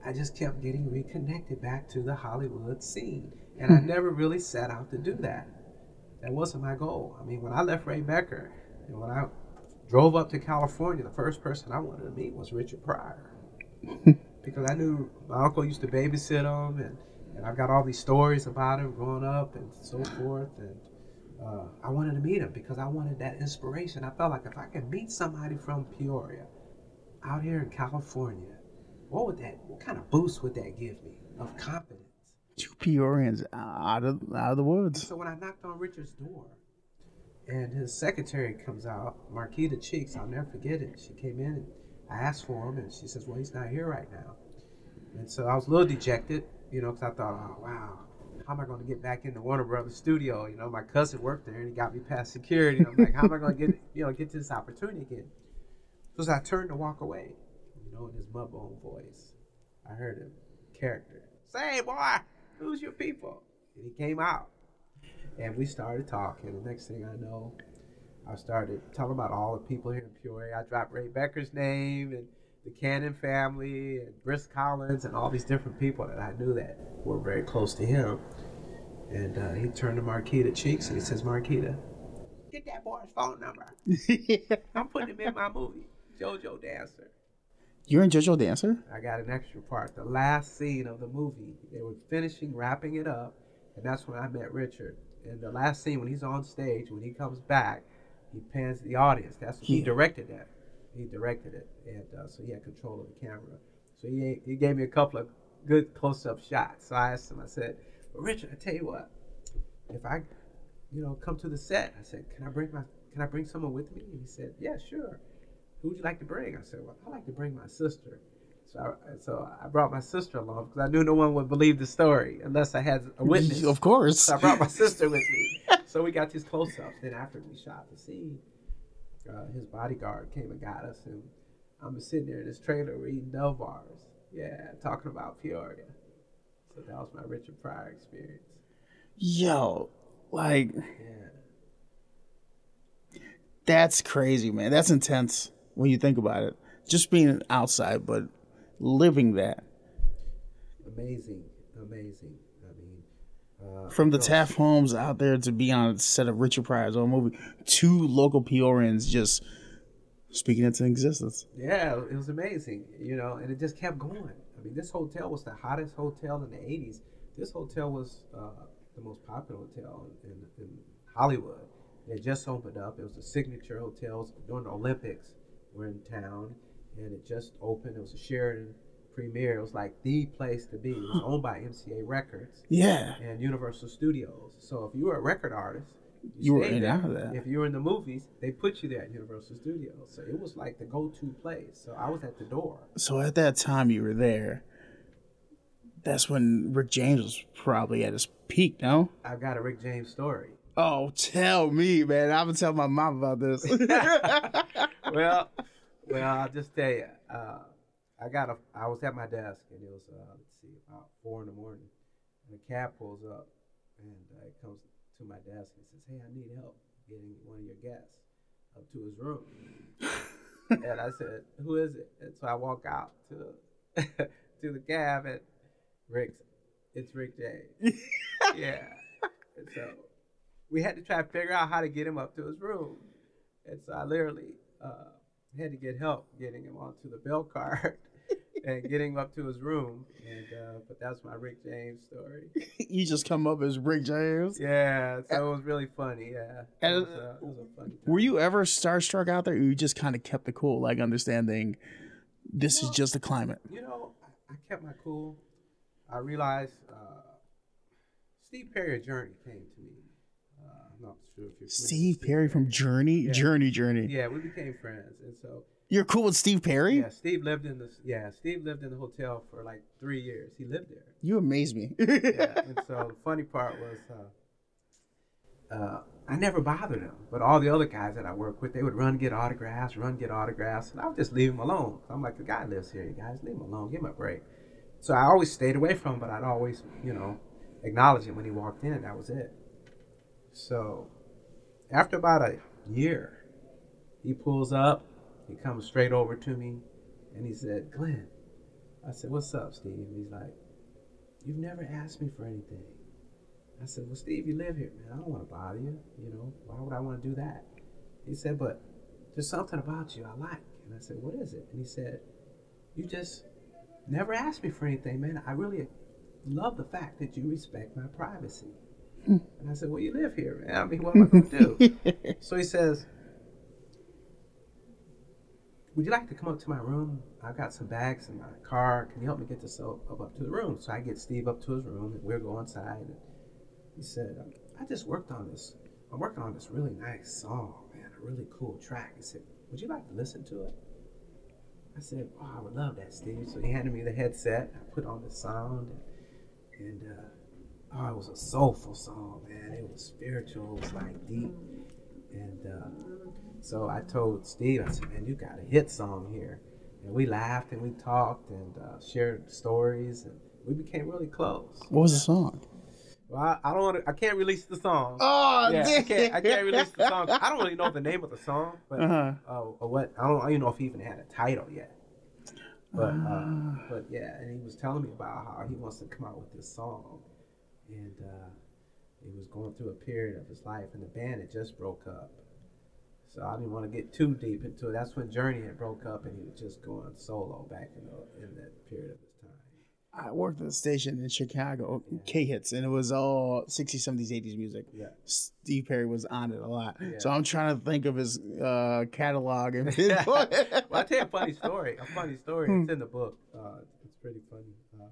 I just kept getting reconnected back to the Hollywood scene, and I never really set out to do that. That wasn't my goal. I mean, when I left Ray Becker, and when I drove up to California, the first person I wanted to meet was Richard Pryor, because I knew my uncle used to babysit him, and and I've got all these stories about him growing up and so forth, and uh, I wanted to meet him because I wanted that inspiration. I felt like if I could meet somebody from Peoria, out here in California, what would that? What kind of boost would that give me of confidence? Two Peorians out of out of the woods. So when I knocked on Richard's door, and his secretary comes out, Marquita Cheeks, I'll never forget it. She came in and I asked for him, and she says, "Well, he's not here right now." And so I was a little dejected, you know, because I thought, "Oh wow, how am I going to get back into Warner Brothers studio?" You know, my cousin worked there, and he got me past security. I'm like, "How am I going to get, you know, get to this opportunity again?" So as I turned to walk away, you know, in his Mudbone voice, I heard a character say, "Boy, who's your people?" And he came out, and we started talking. The next thing I know, I started telling about all the people here in Peoria. I dropped Ray Becker's name and the Cannon family and Briss Collins and all these different people that I knew that were very close to him. And uh, he turned to Marquita Cheeks and he says, Marquita, get that boy's phone number. I'm putting him in my movie, JoJo Dancer. You're in JoJo Dancer? I got an extra part. The last scene of the movie, they were finishing wrapping it up, and that's when I met Richard. And the last scene, when he's on stage, when he comes back, he pans the audience. That's he Yeah. directed that. He directed it, and uh, so he had control of the camera. So he he gave me a couple of good close-up shots. So I asked him. I said, well, "Richard, I tell you what, if I, you know, come to the set, I said, can I bring my can I bring someone with me?" And he said, "Yeah, sure. Who would you like to bring?" I said, "Well, I like to bring my sister." So I, so I brought my sister along because I knew no one would believe the story unless I had a witness. Of course. So I brought my sister with me. So we got these close ups. Then after we shot the scene, uh, his bodyguard came and got us, and I'm sitting there in this trailer reading Dove bars. Yeah, talking about Peoria. So that was my Richard Pryor experience. Yo, like Yeah. that's crazy, man. That's intense when you think about it. Just being outside, but living that. Amazing, amazing. Uh, From the Taft homes out there to be on a set of Richard Pryor's own movie, two local Peorians just speaking into existence. Yeah, it was amazing, you know, and it just kept going. I mean, this hotel was the hottest hotel in the 80s. This hotel was uh, the most popular hotel in, in, in Hollywood. It just opened up. It was a signature hotel during the Olympics. We're in town, and it just opened. It was a Sheraton premiere. It was like the place to be. It was owned by MCA Records Yeah. and Universal Studios. So if you were a record artist, You were in out of that. If you were in the movies, they put you there at Universal Studios. So it was like the go-to place. So I was at the door. So at that time you were there, that's when Rick James was probably at his peak, no? I've got a Rick James story. Oh, tell me, man. I'm gonna tell my mom about this. well, well, I'll just tell you. Uh, I got a. I was at my desk and it was uh, let's see, about four in the morning, and a cab pulls up, and uh, it comes to my desk and says, "Hey, I need help getting one of your guests up to his room." and I said, "Who is it?" And so I walk out to to the cab and Rick's. It's Rick James. yeah. And so we had to try to figure out how to get him up to his room. And so I literally uh, had to get help getting him onto the bell card and getting up to his room. And uh, but that's my Rick James story. you just come up as Rick James. Yeah, so it was really funny. Yeah, And, was, uh, a funny. Time. Were you ever starstruck out there? Or you just kind of kept the cool, like understanding this is just the climate. You know, I, I kept my cool. I realized uh, Steve Perry of Journey came to me. Uh, I'm not sure if you're Steve Perry from Journey, Yeah. Journey, Journey. Yeah, we became friends, and so You're cool with Steve Perry? yeah, Steve lived in the yeah Steve lived in the hotel for like three years. He lived there. You amaze me. Yeah, and so the funny part was. Uh, uh, I never bothered him, but all the other guys that I work with, they would run get autographs, run get autographs, and I would just leave him alone. I'm like, the guy lives here, you guys, leave him alone, give him a break. So I always stayed away from him, but I'd always, you know, acknowledge him when he walked in. That was it. So after about a year, he pulls up, he comes straight over to me, and he said, Glenn. I said, What's up, Steve? He's like, You've never asked me for anything. I said, Well, Steve, you live here, man. I don't want to bother you. You know, why would I want to do that? He said, But there's something about you I like. And I said, What is it? And he said, You just never asked me for anything, man. I really love the fact that you respect my privacy. Hmm. and I said, Well, you live here, man. I mean, what am I going to do? so he says, Would you like to come up to my room? I've got some bags in my car. Can you help me get this up, up, up to the room? So I get Steve up to his room, and we're going inside. And he said, I just worked on this. I'm working on this really nice song, man, a really cool track. He said, Would you like to listen to it? I said, Oh, I would love that, Steve. So he handed me the headset. I put on the sound, and, and uh, oh, it was a soulful song, man. It was spiritual, it was like deep. And uh, so I told Steve, I said, man, you got a hit song here. and we laughed and we talked and uh, shared stories, and we became really close. What was the song? Well, I, I don't want to. I can't release the song. Oh, yeah, I can't. I can't release the song. I don't really know the name of the song, but Uh-huh. uh, or what I don't. I don't even know if he even had a title yet. But uh, Ah. but yeah, and he was telling me about how he wants to come out with this song, and uh, he was going through a period of his life, and the band had just broke up. So I didn't want to get too deep into it. That's when Journey had broke up, and he was just going solo back in the, in that period of his time. I worked at a station in Chicago, K Hits, and it was all 60s, 70s, 80s music. Yeah. Steve Perry was on it a lot. Yeah. So I'm trying to think of his uh, catalog and well, I'll tell you a funny story. A funny story. Hmm. It's in the book. Uh, it's pretty funny. Uh,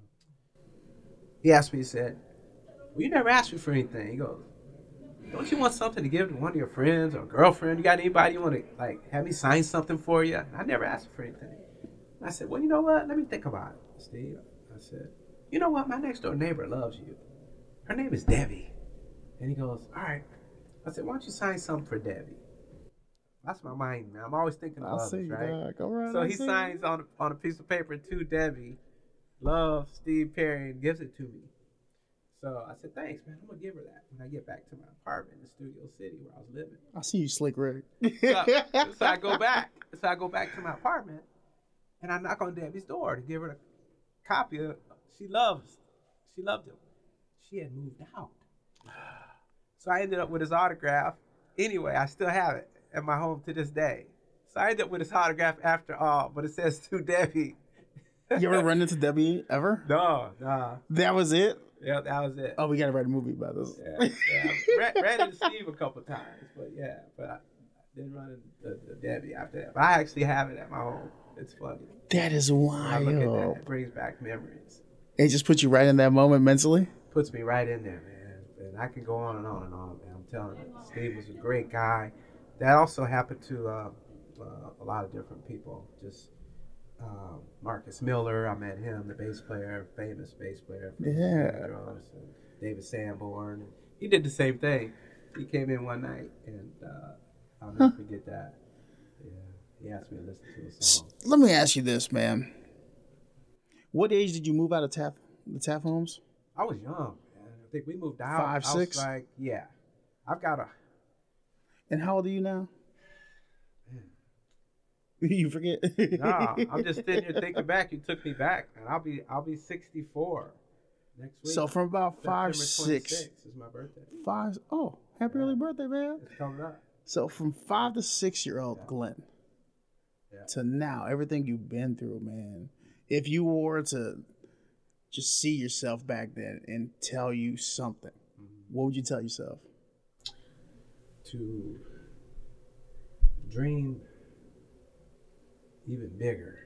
he asked me, he said, Well, you never asked me for anything. He goes, Don't you want something to give to one of your friends or girlfriend? You got anybody you want to like have me sign something for you? I never asked for anything. And I said, Well, you know what? Let me think about it, Steve. I said, You know what? My next door neighbor loves you. Her name is Debbie. And he goes, All right. I said, Why don't you sign something for Debbie? That's my mind, man. I'm always thinking of I'll others, right? All right, So I'll he you. signs on on a piece of paper to Debbie, love Steve Perry, and gives it to me. So I said, thanks, man. I'm gonna give her that when I get back to my apartment in Studio City where I was living. I see you, Slick Rick. So, so I go back. So I go back to my apartment, and I knock on Debbie's door to give her a copy of. She loves, she loved him. She had moved out. So I ended up with his autograph. Anyway, I still have it at my home to this day. So I ended up with his autograph after all, but it says to Debbie. You ever run into Debbie ever? No, no. That was it? Yeah, that was it. Oh, we gotta write a movie about this. Yeah, yeah. Ran, ran into Steve a couple times, but yeah, but I didn't run into the, the Debbie after that. But I actually have it at my home. It's funny. That is When I look at that, wild. it brings back memories. It just puts you right in that moment mentally. Puts me right in there, man. And I can go on and on and on, man. I'm telling you, Steve was a great guy. That also happened to uh, uh, a lot of different people. Just um, Marcus Miller, I met him, the bass player, famous bass player. Yeah. Drums, David Sanborn. He did the same thing. He came in one night, and uh, I'll never forget that. Yeah, he asked me to listen to a song. Let me ask you this, man. What age did you move out of Taft the Taft Homes? I was young, man. I think we moved out. Five, I six? Was like, yeah. I've got a And how old are you now? You forget? Nah, I'm just sitting here thinking back. You took me back, and I'll be I'll be 64 next week. So from about five, six, 26th is my birthday. five. Oh, happy early birthday, man! It's coming up. So from five to six year old Yeah. Glenn Yeah. to now, everything you've been through, man. If you were to just see yourself back then and tell you something, Mm-hmm. what would you tell yourself? To dream even bigger.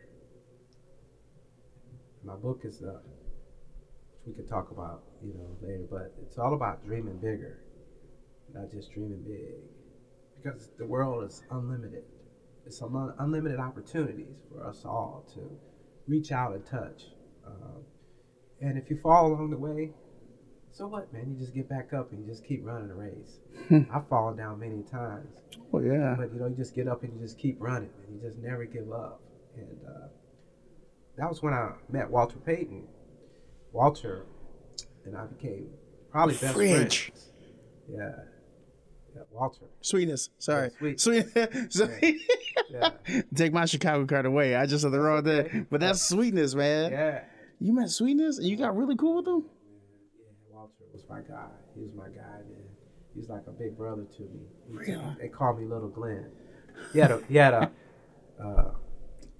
My book is uh, we could talk about, you know, later, but it's all about dreaming bigger, not just dreaming big, because the world is unlimited. It's un- unlimited opportunities for us all to reach out and touch. Um, and if you fall along the way, so what, man? You just get back up and you just keep running the race. I've fallen down many times, Oh yeah, but you know, you just get up and you just keep running, and you just never give up. And uh, that was when I met Walter Payton. Walter and I became probably best friends. Yeah, yeah, Walter. sweetness. Sorry, Yeah, sweet. sweet. Sorry. Yeah, Take my Chicago card away. I just had the wrong thing, but that's sweetness, man. yeah. You met sweetness, and you got really cool with him. Yeah, Walter was my guy. He was my guy, man. He was like a big brother to me. He- Really? They called me Little Glenn. He had a he had a uh,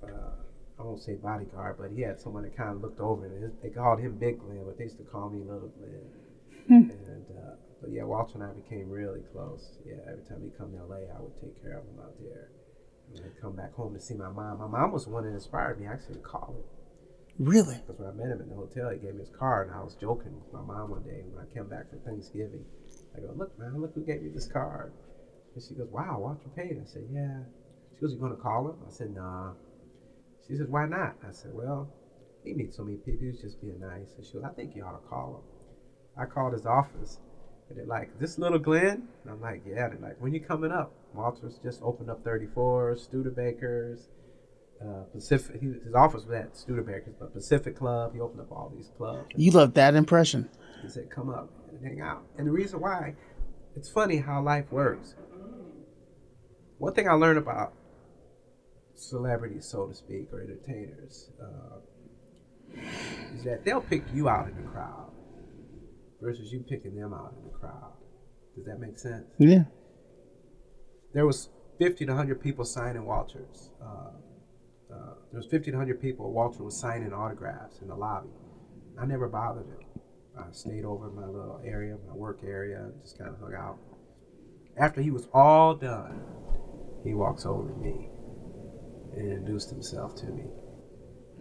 uh, I won't say bodyguard, but he had someone that kind of looked over him. They called him Big Glenn, but they used to call me Little Glenn. and uh, but yeah, Walter and I became really close. Yeah, every time he'd come to LA, I would take care of him out there. And I'd come back home to see my mom. My mom was the one that inspired me actually to call him. Really? Because when I met him in the hotel, he gave me his card, and I was joking with my mom one day when I came back from Thanksgiving. I go, look, man, look who gave me this card. And she goes, wow, Walter Payton. I said, yeah. She goes, you going to call him? I said, nah. She says, why not? I said, well, he meets so many people. He was just being nice. And she goes, I think you ought to call him. I called his office, and they're like, this little Glenn? And I'm like, yeah. They're like, when you coming up? Walter's just opened up 34, Studebakers, uh, Pacific. He, his office was at Studebaker, but Pacific Club. He opened up all these clubs. You love that impression. He said, "Come up and hang out." And the reason why, it's funny how life works. One thing I learned about celebrities, so to speak, or entertainers, uh, is that they'll pick you out in the crowd versus you picking them out in the crowd. Does that make sense? Yeah. There was 50 to 100 people signing Walters. Uh, uh, there was 1,500 people. Walter was signing autographs in the lobby. I never bothered him. I stayed over in my little area, my work area, just kind of hung out. After he was all done, he walks over to me and introduced himself to me.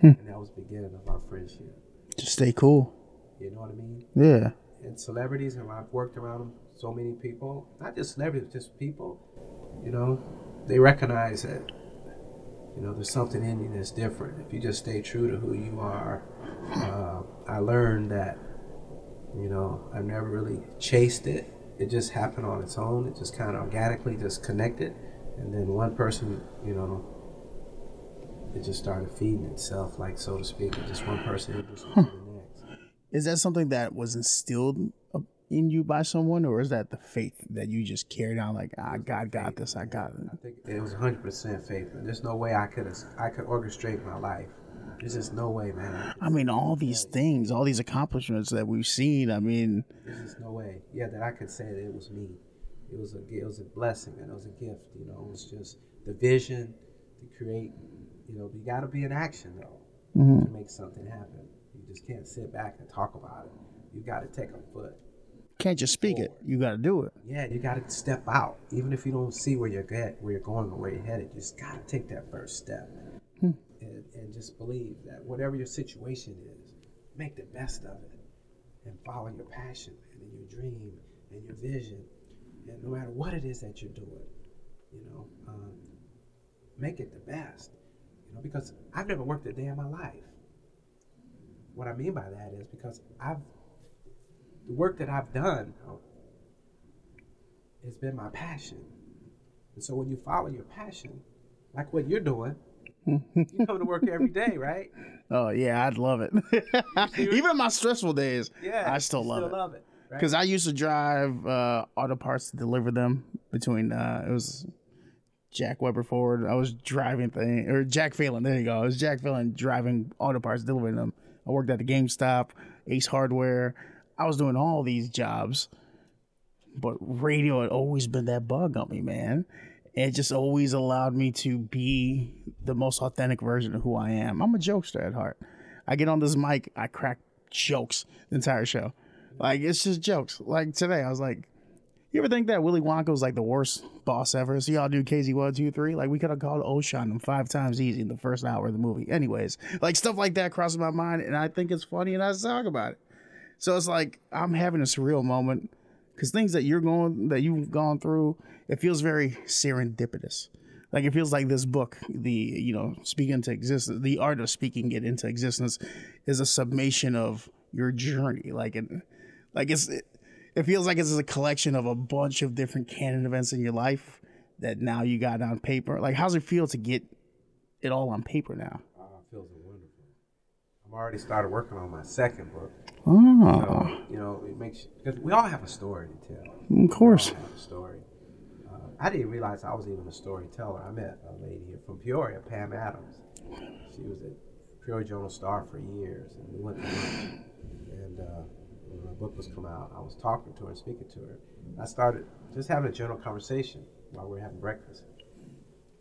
Hmm. And that was the beginning of our friendship. Just stay cool. You know what I mean? Yeah. And celebrities, and I've worked around so many people, not just celebrities, just people, you know, they recognize that, you know, there's something in you that's different. If you just stay true to who you are, uh, I learned that, you know, I've never really chased it. It just happened on its own. It just kind of organically just connected. And then one person, you know, it just started feeding itself, like so to speak. And just one person me to the next. Is that something that was instilled in you by someone, or is that the faith that you just carried on? Like, ah, God got this. I got it. I think it was 100% faith. Man. There's no way I could I could orchestrate my life. There's just no way, man. I mean, all these things, all these accomplishments that we've seen. I mean, There's just no way. Yeah, that I could say that it was me. It was a it was a blessing and it was a gift. You know, it was just the vision to create. You know, you got to be in action though mhm. to make something happen. You just can't sit back and talk about it. You got to take a foot. Can't just speak it. You got to do it. Yeah, you got to step out, even if you don't see where you're get, where you're going or where you're headed. You just got to take that first step, Hmm. and, and just believe that whatever your situation is, make the best of it, and follow your passion and your dream and your vision, and no matter what it is that you're doing, you know, um, make it the best. You know, because I've never worked a day in my life. What I mean by that is because I've the work that I've done has been my passion. And so when you follow your passion, like what you're doing, you come to work every day, right? Oh yeah, I'd love it. Even my stressful days, Yeah. I still love still it. love it. Right? Because I used to drive uh, auto parts to deliver them between uh, it was Jack Weber Ford. I was driving thing or Jack Phelan. There you go. It was Jack Phelan driving auto parts, delivering them. I worked at the GameStop, Ace Hardware. I was doing all these jobs, but radio had always been that bug on me, man. It just always allowed me to be the most authentic version of who I am. I'm a jokester at heart. I get on this mic, I crack jokes the entire show. Like it's just jokes. Like today, I was like, "You ever think that Willy Wonka was like the worst boss ever?" So y'all do KZ one, two, three. Like we could have called OSHA on him five times easy in the first hour of the movie. Anyways, like stuff like that crosses my mind, and I think it's funny, and I talk about it. So it's like I'm having a surreal moment because things that you're going, that you've gone through, it feels very serendipitous. Like it feels like this book, the you know, speaking into existence, the art of speaking it into existence, is a summation of your journey. Like it, like it's, it, it feels like it's a collection of a bunch of different canon events in your life that now you got on paper. Like, how's it feel to get it all on paper now? Oh, it feels wonderful. I'm already started working on my second book. Oh, So, you know, it makes because we all have a story to tell. of course. We all have a story. Uh, I didn't realize I was even a storyteller. I met a lady here from Peoria, Pam Adams. She was a Peoria Journal Star for years, and we went to lunch. And uh, when my book was coming out, I was talking to her and speaking to her. I started just having a general conversation while we were having breakfast.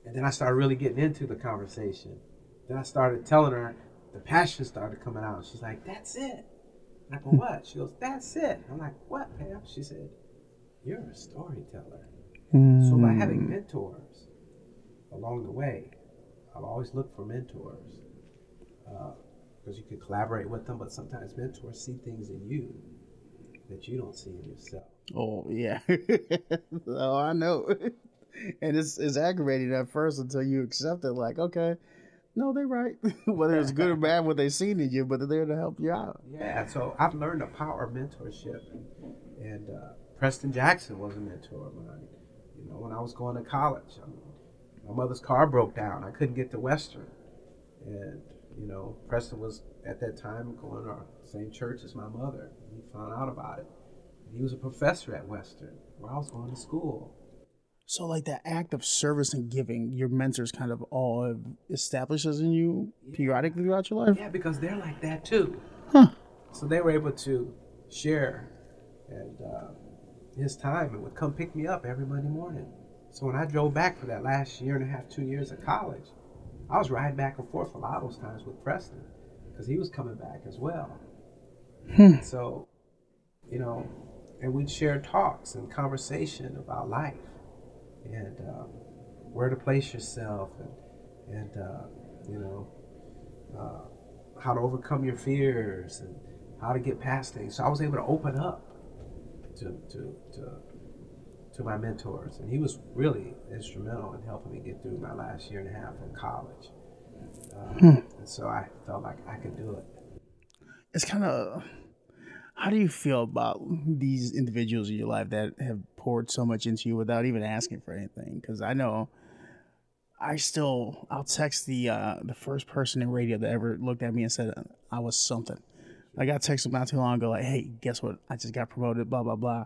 And then I started really getting into the conversation. Then I started telling her, the passion started coming out. She's like, that's it. I go, hmm. what? She goes, that's it. I'm like, what, Pam? She said, you're a storyteller. So by having hmm. mentors along the way, I've always looked for mentors uh, because you can collaborate with them, but sometimes mentors see things in you that you don't see in yourself. Oh yeah. oh, I know. and it's it's aggravating at first until you accept it. Like, okay, no, they're right. Whether it's good or bad, what they've seen in you, but they're there to help you out. Yeah, so I've learned the power of mentorship, and, uh, Preston Jackson was a mentor of mine. You know, when I was going to college, I mean, my mother's car broke down. I couldn't get to Western. And you know, Preston was at that time going to the same church as my mother. He found out about it. He was a professor at Western, where I was going to school. So, like that act of service and giving, your mentors kind of all establishes in you periodically throughout your life. Yeah, because they're like that too. Huh. So they were able to share and uh, his time and would come pick me up every Monday morning. So when I drove back for that last year and a half, two years of college, I was riding back and forth a lot of those times with Preston because he was coming back as well. Hmm. So, you know, and we'd share talks and conversation about life and um, where to place yourself and, and uh, you know, uh, how to overcome your fears and how to get past things. So I was able to open up to, to, to, to my mentors. And he was really instrumental in helping me get through my last year and a half in college. Um, Hmm. And so I felt like I could do it. It's kind of. How do you feel about these individuals in your life that have poured so much into you without even asking for anything? Because I know I still I'll text the uh, the first person in radio that ever looked at me and said I was something. I got texted not too long ago like, "Hey, guess what? I just got promoted." Blah blah blah,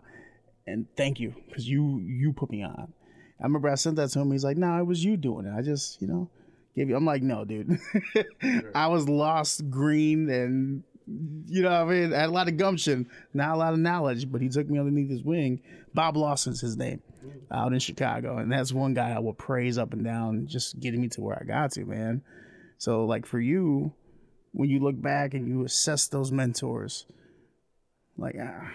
and thank you because you you put me on. I remember I sent that to him. He's like, "No, nah, it was you doing it. I just you know gave you." I'm like, "No, dude, I was lost, green, and you know what I mean. I had a lot of gumption, not a lot of knowledge, but he took me underneath his wing. Bob Lawson's his name, out in Chicago, and that's one guy I will praise up and down, just getting me to where I got to, man. So, like for you, when you look back and you assess those mentors, like ah,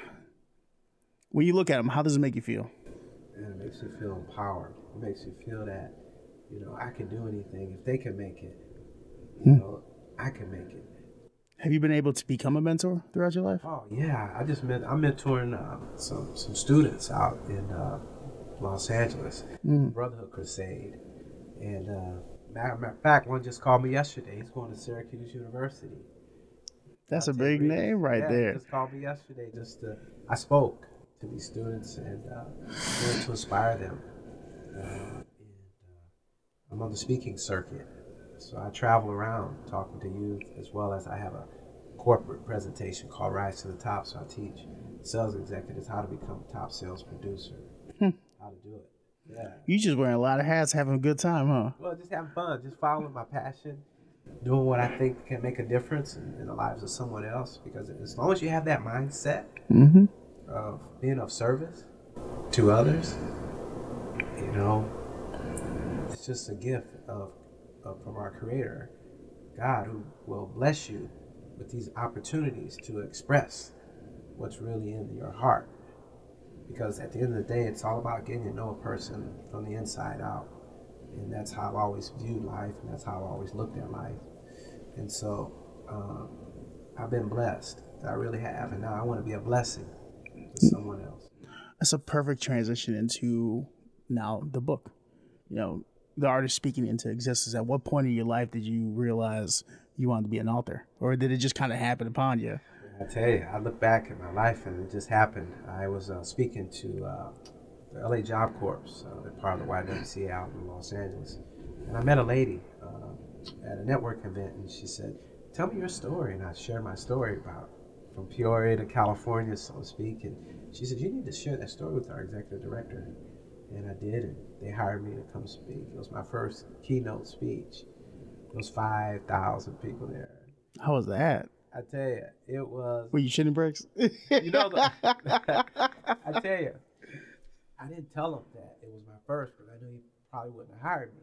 when you look at them, how does it make you feel? And it makes you feel empowered. It makes you feel that, you know, I can do anything. If they can make it, you know, I can make it. Have you been able to become a mentor throughout your life? Oh yeah, I just met. I'm mentoring uh, some some students out in uh, Los Angeles, Mm. Brotherhood Crusade, and uh, matter of fact, one just called me yesterday. He's going to Syracuse University. That's a big name right Yeah, he there. Just called me yesterday. Just to, I spoke to these students and uh, to inspire them. Uh, and, uh, I'm on the speaking circuit, so I travel around talking to youth as well as I have a corporate presentation called Rise to the Top. So I teach sales executives how to become a top sales producer, Hmm. how to do it. Yeah. You just wearing a lot of hats, having a good time, huh? Well, just having fun, just following my passion, doing what I think can make a difference in, in the lives of someone else. Because as long as you have that mindset Mm-hmm. of being of service to others, you know, it's just a gift of, of from our Creator, God, who will bless you with these opportunities to express what's really in your heart. Because at the end of the day, it's all about getting to know a person from the inside out. And that's how I've always viewed life, and that's how I've always looked at life. And so um, I've been blessed. I really have. And now I want to be a blessing to someone else. That's a perfect transition into now the book. You know, the artist speaking into existence. At what point in your life did you realize you wanted to be an author, or did it just kind of happen upon you? I tell you, I look back at my life and it just happened. I was uh, speaking to uh, the LA Job Corps, uh, they're part of the YWCA out in Los Angeles. And I met a lady uh, at a network event and she said, Tell me your story. And I shared my story about from Peoria to California, so to speak. And she said, You need to share that story with our executive director. And I did, and they hired me to come speak. It was my first keynote speech. There was 5,000 people there. How was that? I tell you, it was Were you shitting bricks? you know, the, I tell you, I didn't tell him that it was my first because I knew he probably wouldn't have hired me.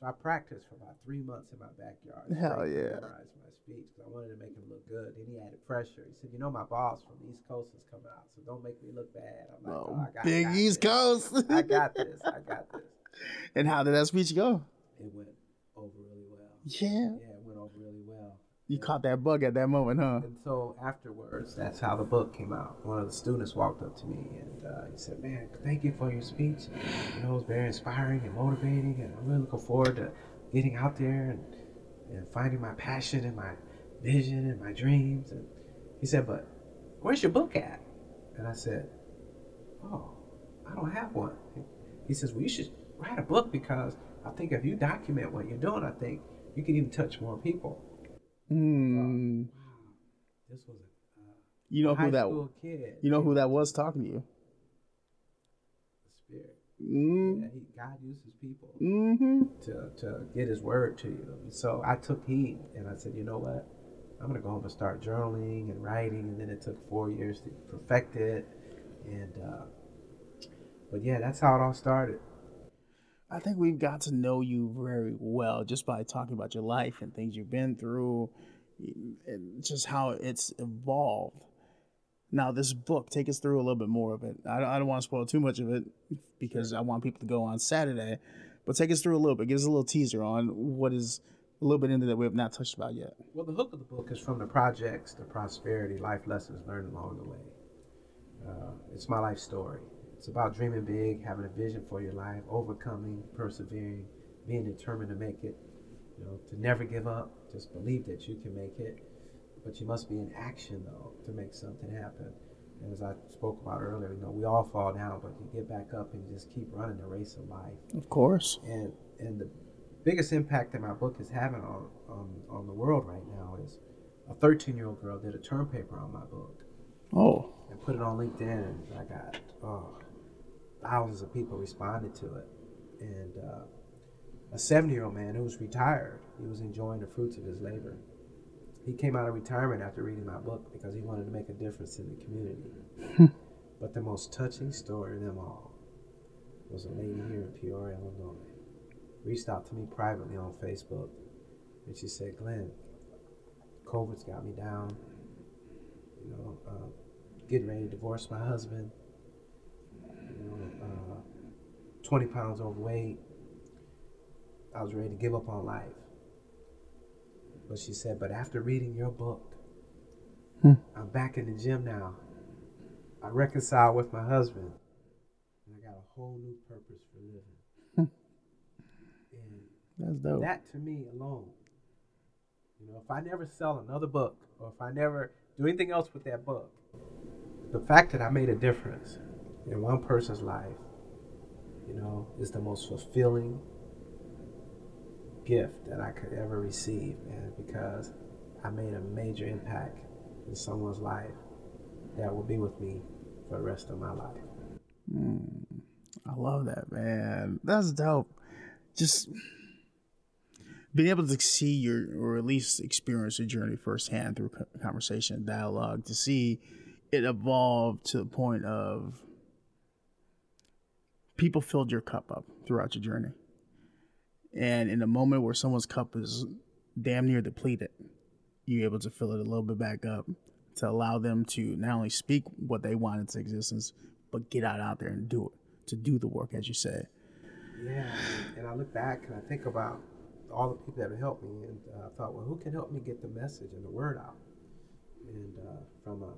So I practiced for about three months in my backyard. Hell yeah. Memorize my speech because I wanted to make him look good. Then he added pressure. He said, "You know, my boss from the East Coast is coming out, so don't make me look bad." I'm like, Oh, "Oh, I got, big I got East this. Coast. I got this. I got this." and how did that speech go? It went over really well. Yeah. Yeah, it went over really well. You caught that bug at that moment, huh? And so afterwards, that's how the book came out. One of the students walked up to me and uh, he said, "Man, thank you for your speech. You know, it was very inspiring and motivating, and I'm really looking forward to getting out there and, and finding my passion and my vision and my dreams." And he said, "But where's your book at?" And I said, "Oh, I don't have one." He says, "Well, you should write a book because I think if you document what you're doing, I think you can even touch more people. Hmm. This was a uh, You know who that? kid. You know who that was talking to you? The spirit. Mm. Yeah, he, God uses people Hmm. to, to get His word to you. So I took heed and I said, you know what? I'm gonna go home and start journaling and writing. And then it took four years to perfect it. And uh, but yeah, that's how it all started. I think we've got to know you very well just by talking about your life and things you've been through, and just how it's evolved. Now, this book, take us through a little bit more of it. I don't, I don't want to spoil too much of it because I want people to go on Saturday, but take us through a little bit. Give us a little teaser on what is a little bit into that we have not touched about yet. Well, the hook of the book is from the projects, the prosperity, life lessons learned along the way. Uh, it's my life story. It's about dreaming big, having a vision for your life, overcoming, persevering, being determined to make it. You know, to never give up. Just believe that you can make it, but you must be in action though to make something happen. And as I spoke about earlier, you know, we all fall down, but you get back up and you just keep running the race of life. Of course. And and the biggest impact that my book is having on on, on the world right now is a 13 year old girl did a term paper on my book Oh, and put it on LinkedIn, and I got oh, thousands of people responded to it. And uh, a 70 year old man who was retired, he was enjoying the fruits of his labor. He came out of retirement after reading my book because he wanted to make a difference in the community. but the most touching story of them all was a lady here in Peoria, Illinois, reached out to me privately on Facebook, and she said, "Glenn, COVID's got me down. You know, uh, getting ready to divorce my husband. You know, uh, 20 pounds overweight. I was ready to give up on life. But she said, but after reading your book, Hmm. I'm back in the gym now. I reconciled with my husband. And I got a whole new purpose for living. and that's dope. that to me alone, you know, if I never sell another book or if I never do anything else with that book, the fact that I made a difference in one person's life, you know, is the most fulfilling gift that I could ever receive, man, because I made a major impact in someone's life that will be with me for the rest of my life. Hmm, I love that, man. That's dope. Just being able to see your, or at least experience your journey firsthand through conversation and dialogue, to see it evolve to the point of people filled your cup up throughout your journey. And in a moment where someone's cup is damn near depleted, you're able to fill it a little bit back up to allow them to not only speak what they want into existence, but get out out there and do it, to do the work, as you said. Yeah, and I look back and I think about all the people that have helped me, and uh, I thought, well, who can help me get the message and the word out? And uh, from a,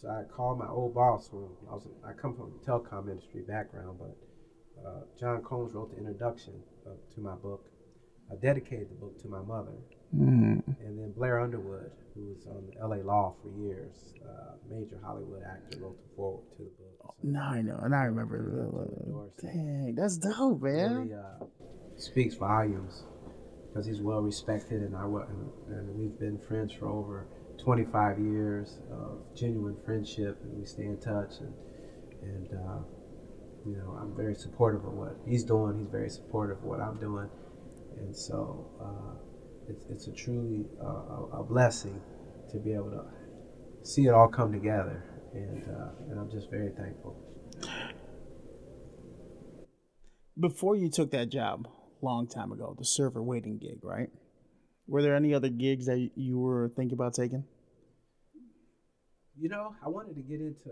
so I called my old boss. When I was, I come from a telecom industry background, but uh, John Combs wrote the introduction of, to my book. I dedicated the book to my mother, Mm. and then Blair Underwood, who was on L.A. Law for years, uh, major Hollywood actor, wrote the forward to the book. So Now I know, and I remember. Dorsey. Dang, that's dope, man. really uh, speaks volumes because he's well respected and I and, and we've been friends for over 25 years of genuine friendship and we stay in touch and and uh, you know I'm very supportive of what he's doing he's very supportive of what I'm doing and so uh, it's, it's a truly uh, a, a blessing to be able to see it all come together and uh, and I'm just very thankful Before you took that job, long time ago, the server waiting gig, right? Were there any other gigs that you were thinking about taking? You know, I wanted to get into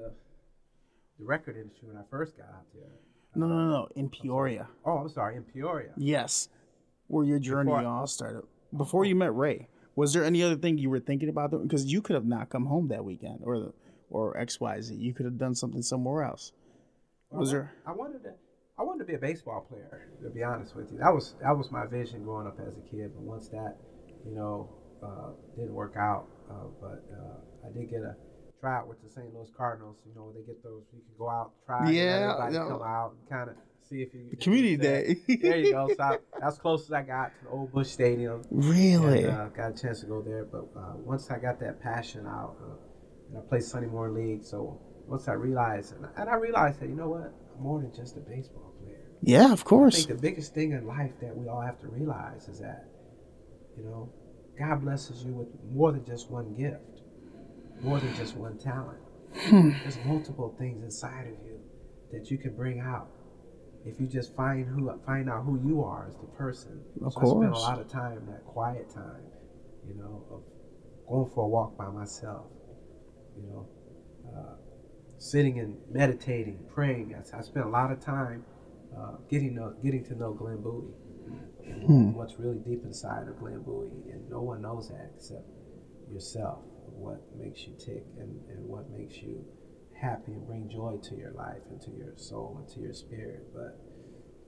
the record industry when I first got out there. No, no, no, no. In Peoria. Oh, I'm sorry, in Peoria. Yes. Where your journey Before- all started. Before you met Ray, was there any other thing you were thinking about? Because you could have not come home that weekend or or XYZ. You could have done something somewhere else. Was there? I wanted to. I wanted to be a baseball player. To be honest with you, that was that was my vision growing up as a kid. But once that, you know, uh, didn't work out, uh, but uh, I did get a tryout with the St. Louis Cardinals. You know, they get those. You can go out, try. Yeah, everybody no. come out, kind of see if you. The community day. there you go. So I, that's close as I got to the old Busch Stadium. Really? And, uh, got a chance to go there, but uh, once I got that passion out, uh, and I played Sunny Moore League. So once I realized, and, and I realized that you know what, I'm more than just a baseball player. yeah, of course. I think the biggest thing in life that we all have to realize is that, you know, God blesses you with more than just one gift, more than just one talent. There's multiple things inside of you that you can bring out if you just find who find out who you are as the person. Of so I spend a lot of time that quiet time, you know, of going for a walk by myself, you know, uh, sitting and meditating, praying. I, I spent a lot of time uh, getting to, getting to know Glenn Bowie, Hmm. what's really deep inside of Glenn Bowie, and no one knows that except yourself. What makes you tick and, and what makes you happy and bring joy to your life and to your soul and to your spirit. But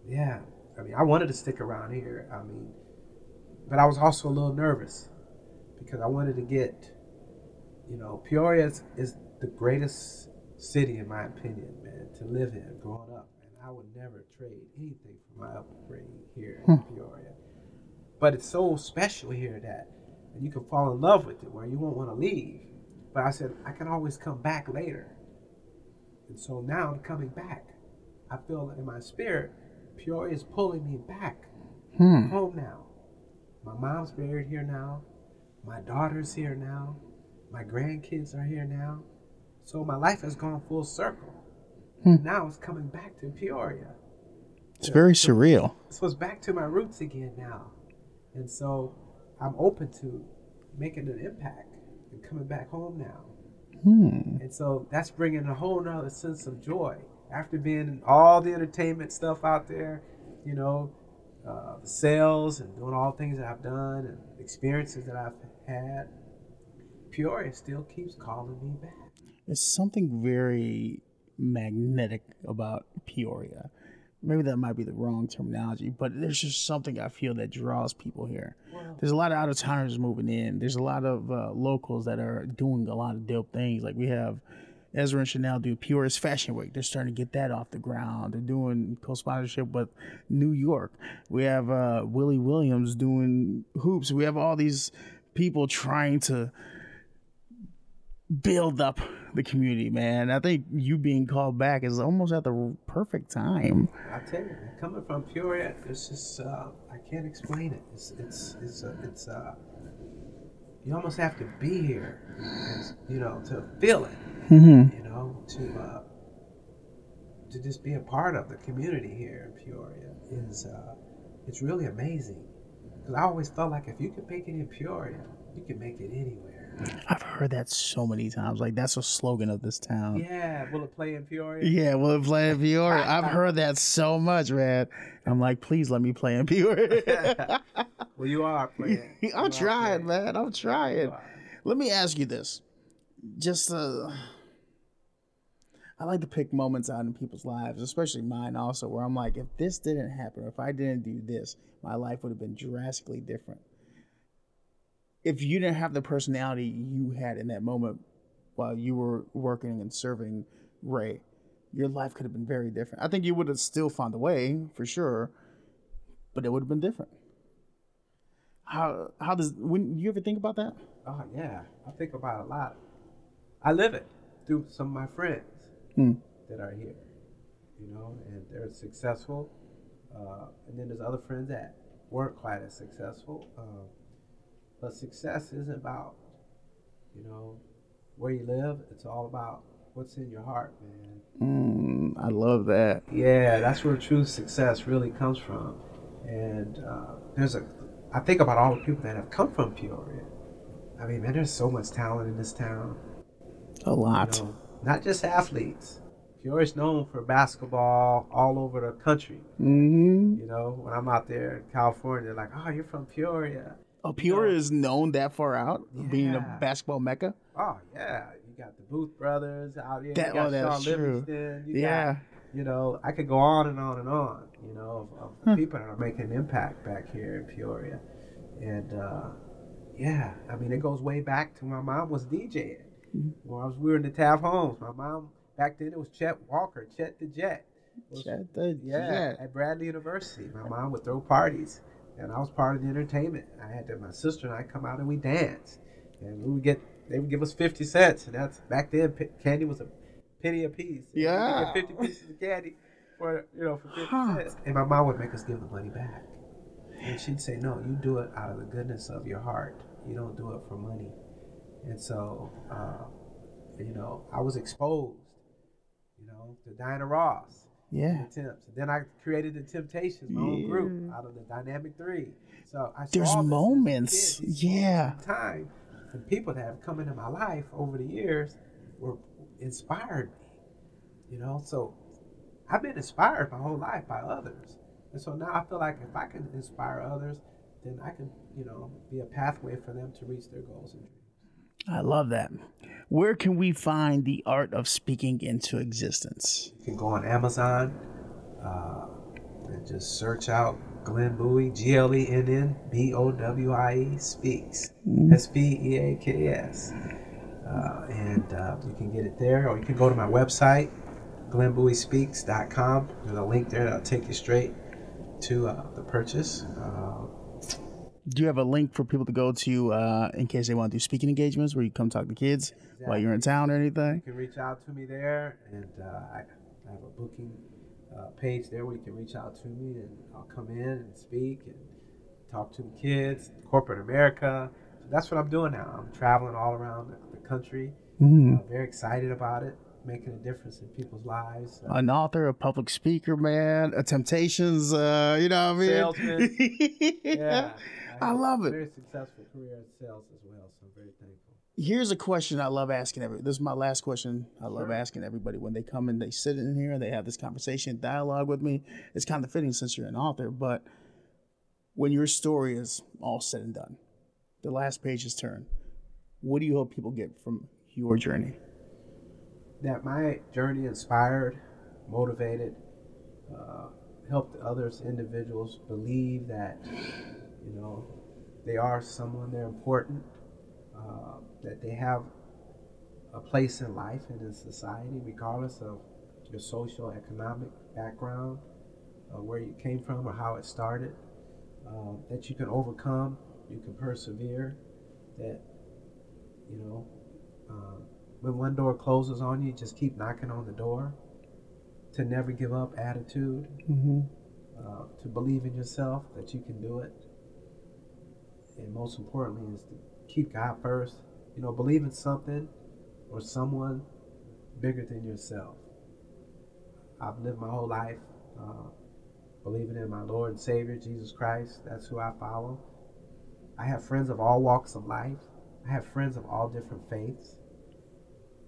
yeah, I mean, I wanted to stick around here. I mean, but I was also a little nervous because I wanted to get, you know, Peoria is, is the greatest city in my opinion, man, to live in growing up. I would never trade anything for my upbringing here in Peoria. But it's so special here that you can fall in love with it where you won't want to leave. But I said I can always come back later. And so now I'm coming back. I feel in my spirit, Peoria is pulling me back Hmm. home now. My mom's buried here now. My daughter's here now. My grandkids are here now. So my life has gone full circle. Hmm. Now it's coming back to Peoria. It's very surreal. So it's back to my roots again now. And so I'm open to making an impact and coming back home now. Hmm. And so that's bringing a whole nother sense of joy. After being in all the entertainment stuff out there, you know, uh, sales and doing all the things that I've done and experiences that I've had, Peoria still keeps calling me back. It's something very magnetic about Peoria. Maybe that might be the wrong terminology, but there's just something I feel that draws people here. Well, There's a lot of out of towners moving in. There's a lot of uh, locals that are doing a lot of dope things. Like we have Ezra and Chanel do Peoria's Fashion Week. They're starting to get that off the ground. They're doing co-sponsorship with New York. We have uh, Willie Williams doing hoops. We have all these people trying to build up the community, man. I think you being called back is almost at the perfect time. I tell you, coming from Peoria, it's just uh, I can't explain it. It's it's it's uh, it's uh, you almost have to be here, you know, to feel it. Mm-hmm. You know, to uh, to just be a part of the community here in Peoria is uh, it's really amazing. Because I always felt like if you could make it in Peoria, you can make it anywhere. I've heard that so many times. Like that's a slogan of this town. Yeah, will it play in Peoria? Yeah, will it play in Peoria. I've heard that so much, man. I'm like, please let me play in Peoria. well, you are playing. You I'm trying, playing. man. I'm trying. Let me ask you this. Just, uh, I like to pick moments out in people's lives, especially mine also, where I'm like, if this didn't happen, or if I didn't do this, my life would have been drastically different. If you didn't have the personality you had in that moment while you were working and serving Ray, your life could have been very different. I think you would have still found a way for sure, but it would have been different. How how does when do you ever think about that? Oh yeah, I think about it a lot. I live it through some of my friends Hmm. that are here, you know, and they're successful. Uh, and then there's other friends that weren't quite as successful. Um, but success isn't about, you know, where you live. It's all about what's in your heart, man. Mm, I love that. Yeah, that's where true success really comes from. And uh, there's a, I think about all the people that have come from Peoria. I mean, man, there's so much talent in this town. A lot. You know, not just athletes. Peoria's known for basketball all over the country. hmm You know, when I'm out there in California, they're like, "Oh, you're from Peoria." Oh, Peoria is known that far out, being a basketball mecca. Oh yeah, you got the Booth brothers out here. That- you got oh, that's Shaun true. Livingston. You Yeah. got, you know, I could go on and on and on. You know, of, of Huh. people that are making an impact back here in Peoria, and uh, yeah, I mean, it goes way back to my mom was DJing. When I was we were in the Taft homes, my mom back then it was Chet Walker, Chet the Jet. Was- Chet the yeah, Jet. at Bradley University. My mom would throw parties, and I was part of the entertainment. I had to, my sister and I come out and we danced, and we would get they would give us fifty cents, and that's back then p- candy was a penny a piece. Yeah. fifty pieces of candy for you know for fifty Huh. cents, and my mom would make us give the money back, and she'd say, "No, you do it out of the goodness of your heart. You don't do it for money." And so, uh, you know, I was exposed, you know, to Diana Ross Yeah. attempts. And then I created the Temptations, my own group, mm. out of the Dynamic Three. So I There's saw this moments, kid, these yeah. Time and people that have come into my life over the years were inspired me. You know, so I've been inspired my whole life by others, and so now I feel like if I can inspire others, then I can, you know, be a pathway for them to reach their goals and dreams. I love that. Where can we find the art of speaking into existence? You can go on Amazon uh, and just search out Glenn Bowie, G L E N N B O W I E Speaks, S P E A K S. Uh, and uh, you can get it there, or you can go to my website, glennbowiespeaks.com. There's a link there that'll take you straight to uh, the purchase. Uh, Do you have a link for people to go to uh, in case they want to do speaking engagements where you come talk to kids while you're in town or anything? You can reach out to me there, and uh, I, I have a booking uh, page there where you can reach out to me, and I'll come in and speak and talk to the kids, corporate America. So that's what I'm doing now. I'm traveling all around the, country. Mm. Very excited about it, making a difference in people's lives. Uh, An author, a public speaker, man, a Temptations, uh, you know what I mean? Salesman. yeah, I love it. Very successful career in sales as well, so I'm very thankful. Here's a question I love asking every. This is my last question. I love Sure. asking everybody when they come and they sit in here and they have this conversation, dialogue with me. It's kind of fitting since you're an author, but when your story is all said and done, the last page is turned. What do you hope people get from your journey? that my journey inspired, motivated, uh, helped others, individuals believe that, you know, they are someone, they're important, uh, that they have a place in life and in society, regardless of your social, economic background, uh, where you came from or how it started, uh, that you can overcome, you can persevere, that, you know, uh, when one door closes on you, just keep knocking on the door. To never give up attitude, Mm-hmm. uh, to believe in yourself that you can do it, and most importantly is to keep God first. You know, believe in something or someone bigger than yourself. I've lived my whole life uh, believing in my Lord and Savior Jesus Christ. That's who I follow. I have friends of all walks of life. I have friends of all different faiths.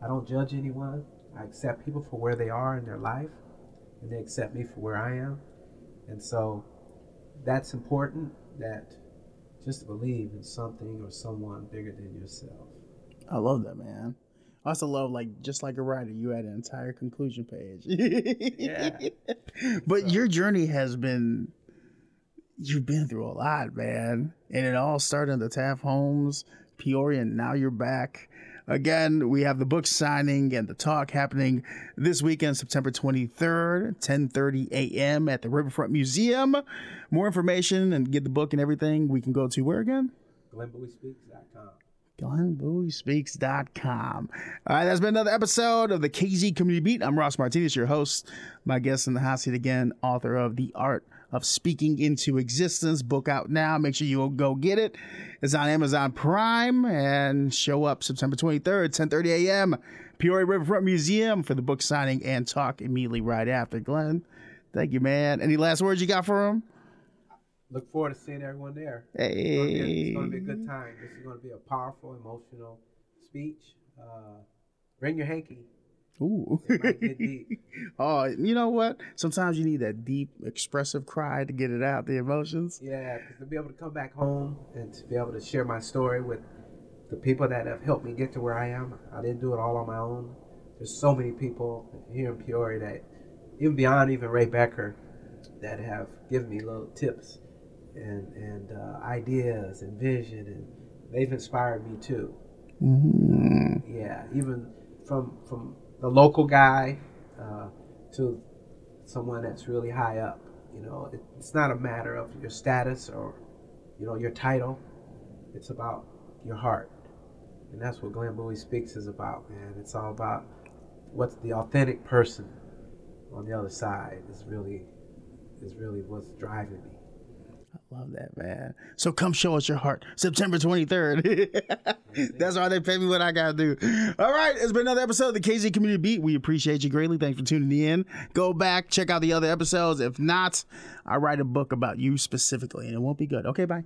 I don't judge anyone. I accept people for where they are in their life, and they accept me for where I am. And so that's important that just to believe in something or someone bigger than yourself. I love that, man. I also love like just like a writer, you had an entire conclusion page. Yeah. But your journey has been you've been through a lot, man. And it all started in the Taft Homes, Peoria, and now you're back. Again, we have the book signing and the talk happening this weekend, September 23rd, 10:30 a.m. at the Riverfront Museum. More information and get the book and everything, we can go to where again? GlennBowieSpeaks.com. GlennBowieSpeaks.com. All right, that's been another episode of the KZ Community Beat. I'm Ross Martinez, your host. My guest in the hot seat again, author of The Art of Speaking into Existence. Book out now. Make sure you go get it. It's on Amazon Prime and show up September 23rd, 10:30 a.m. Peoria Riverfront Museum for the book signing and talk immediately right after. Glenn, thank you, man. Any last words you got for him? Look forward to seeing everyone there. It's gonna, be a, Hey. it's gonna be a good time. This is going to be a powerful, emotional speech. Uh, bring your hanky. Ooh. Oh, you know what? Sometimes you need that deep, expressive cry to get it out, the emotions. Yeah, 'cause to be able to come back home and to be able to share my story with the people that have helped me get to where I am. I didn't do it all on my own. There's so many people here in Peoria that, even beyond even Ray Becker, that have given me little tips and and uh, ideas and vision, and they've inspired me too. Mm. Yeah, even from from the local guy uh, to someone that's really high up. You know, it, it's not a matter of your status or you know your title. It's about your heart, and that's what Glenn Bowie Speaks is about, man. It's all about what's the authentic person on the other side is really is really what's driving me. Love that, man. So come show us your heart. September 23rd. That's why they pay me what I got to do. All right. It's been another episode of the KZ Community Beat. We appreciate you greatly. Thanks for tuning in. Go back, check out the other episodes. If not, I write a book about you specifically, and it won't be good. Okay, bye.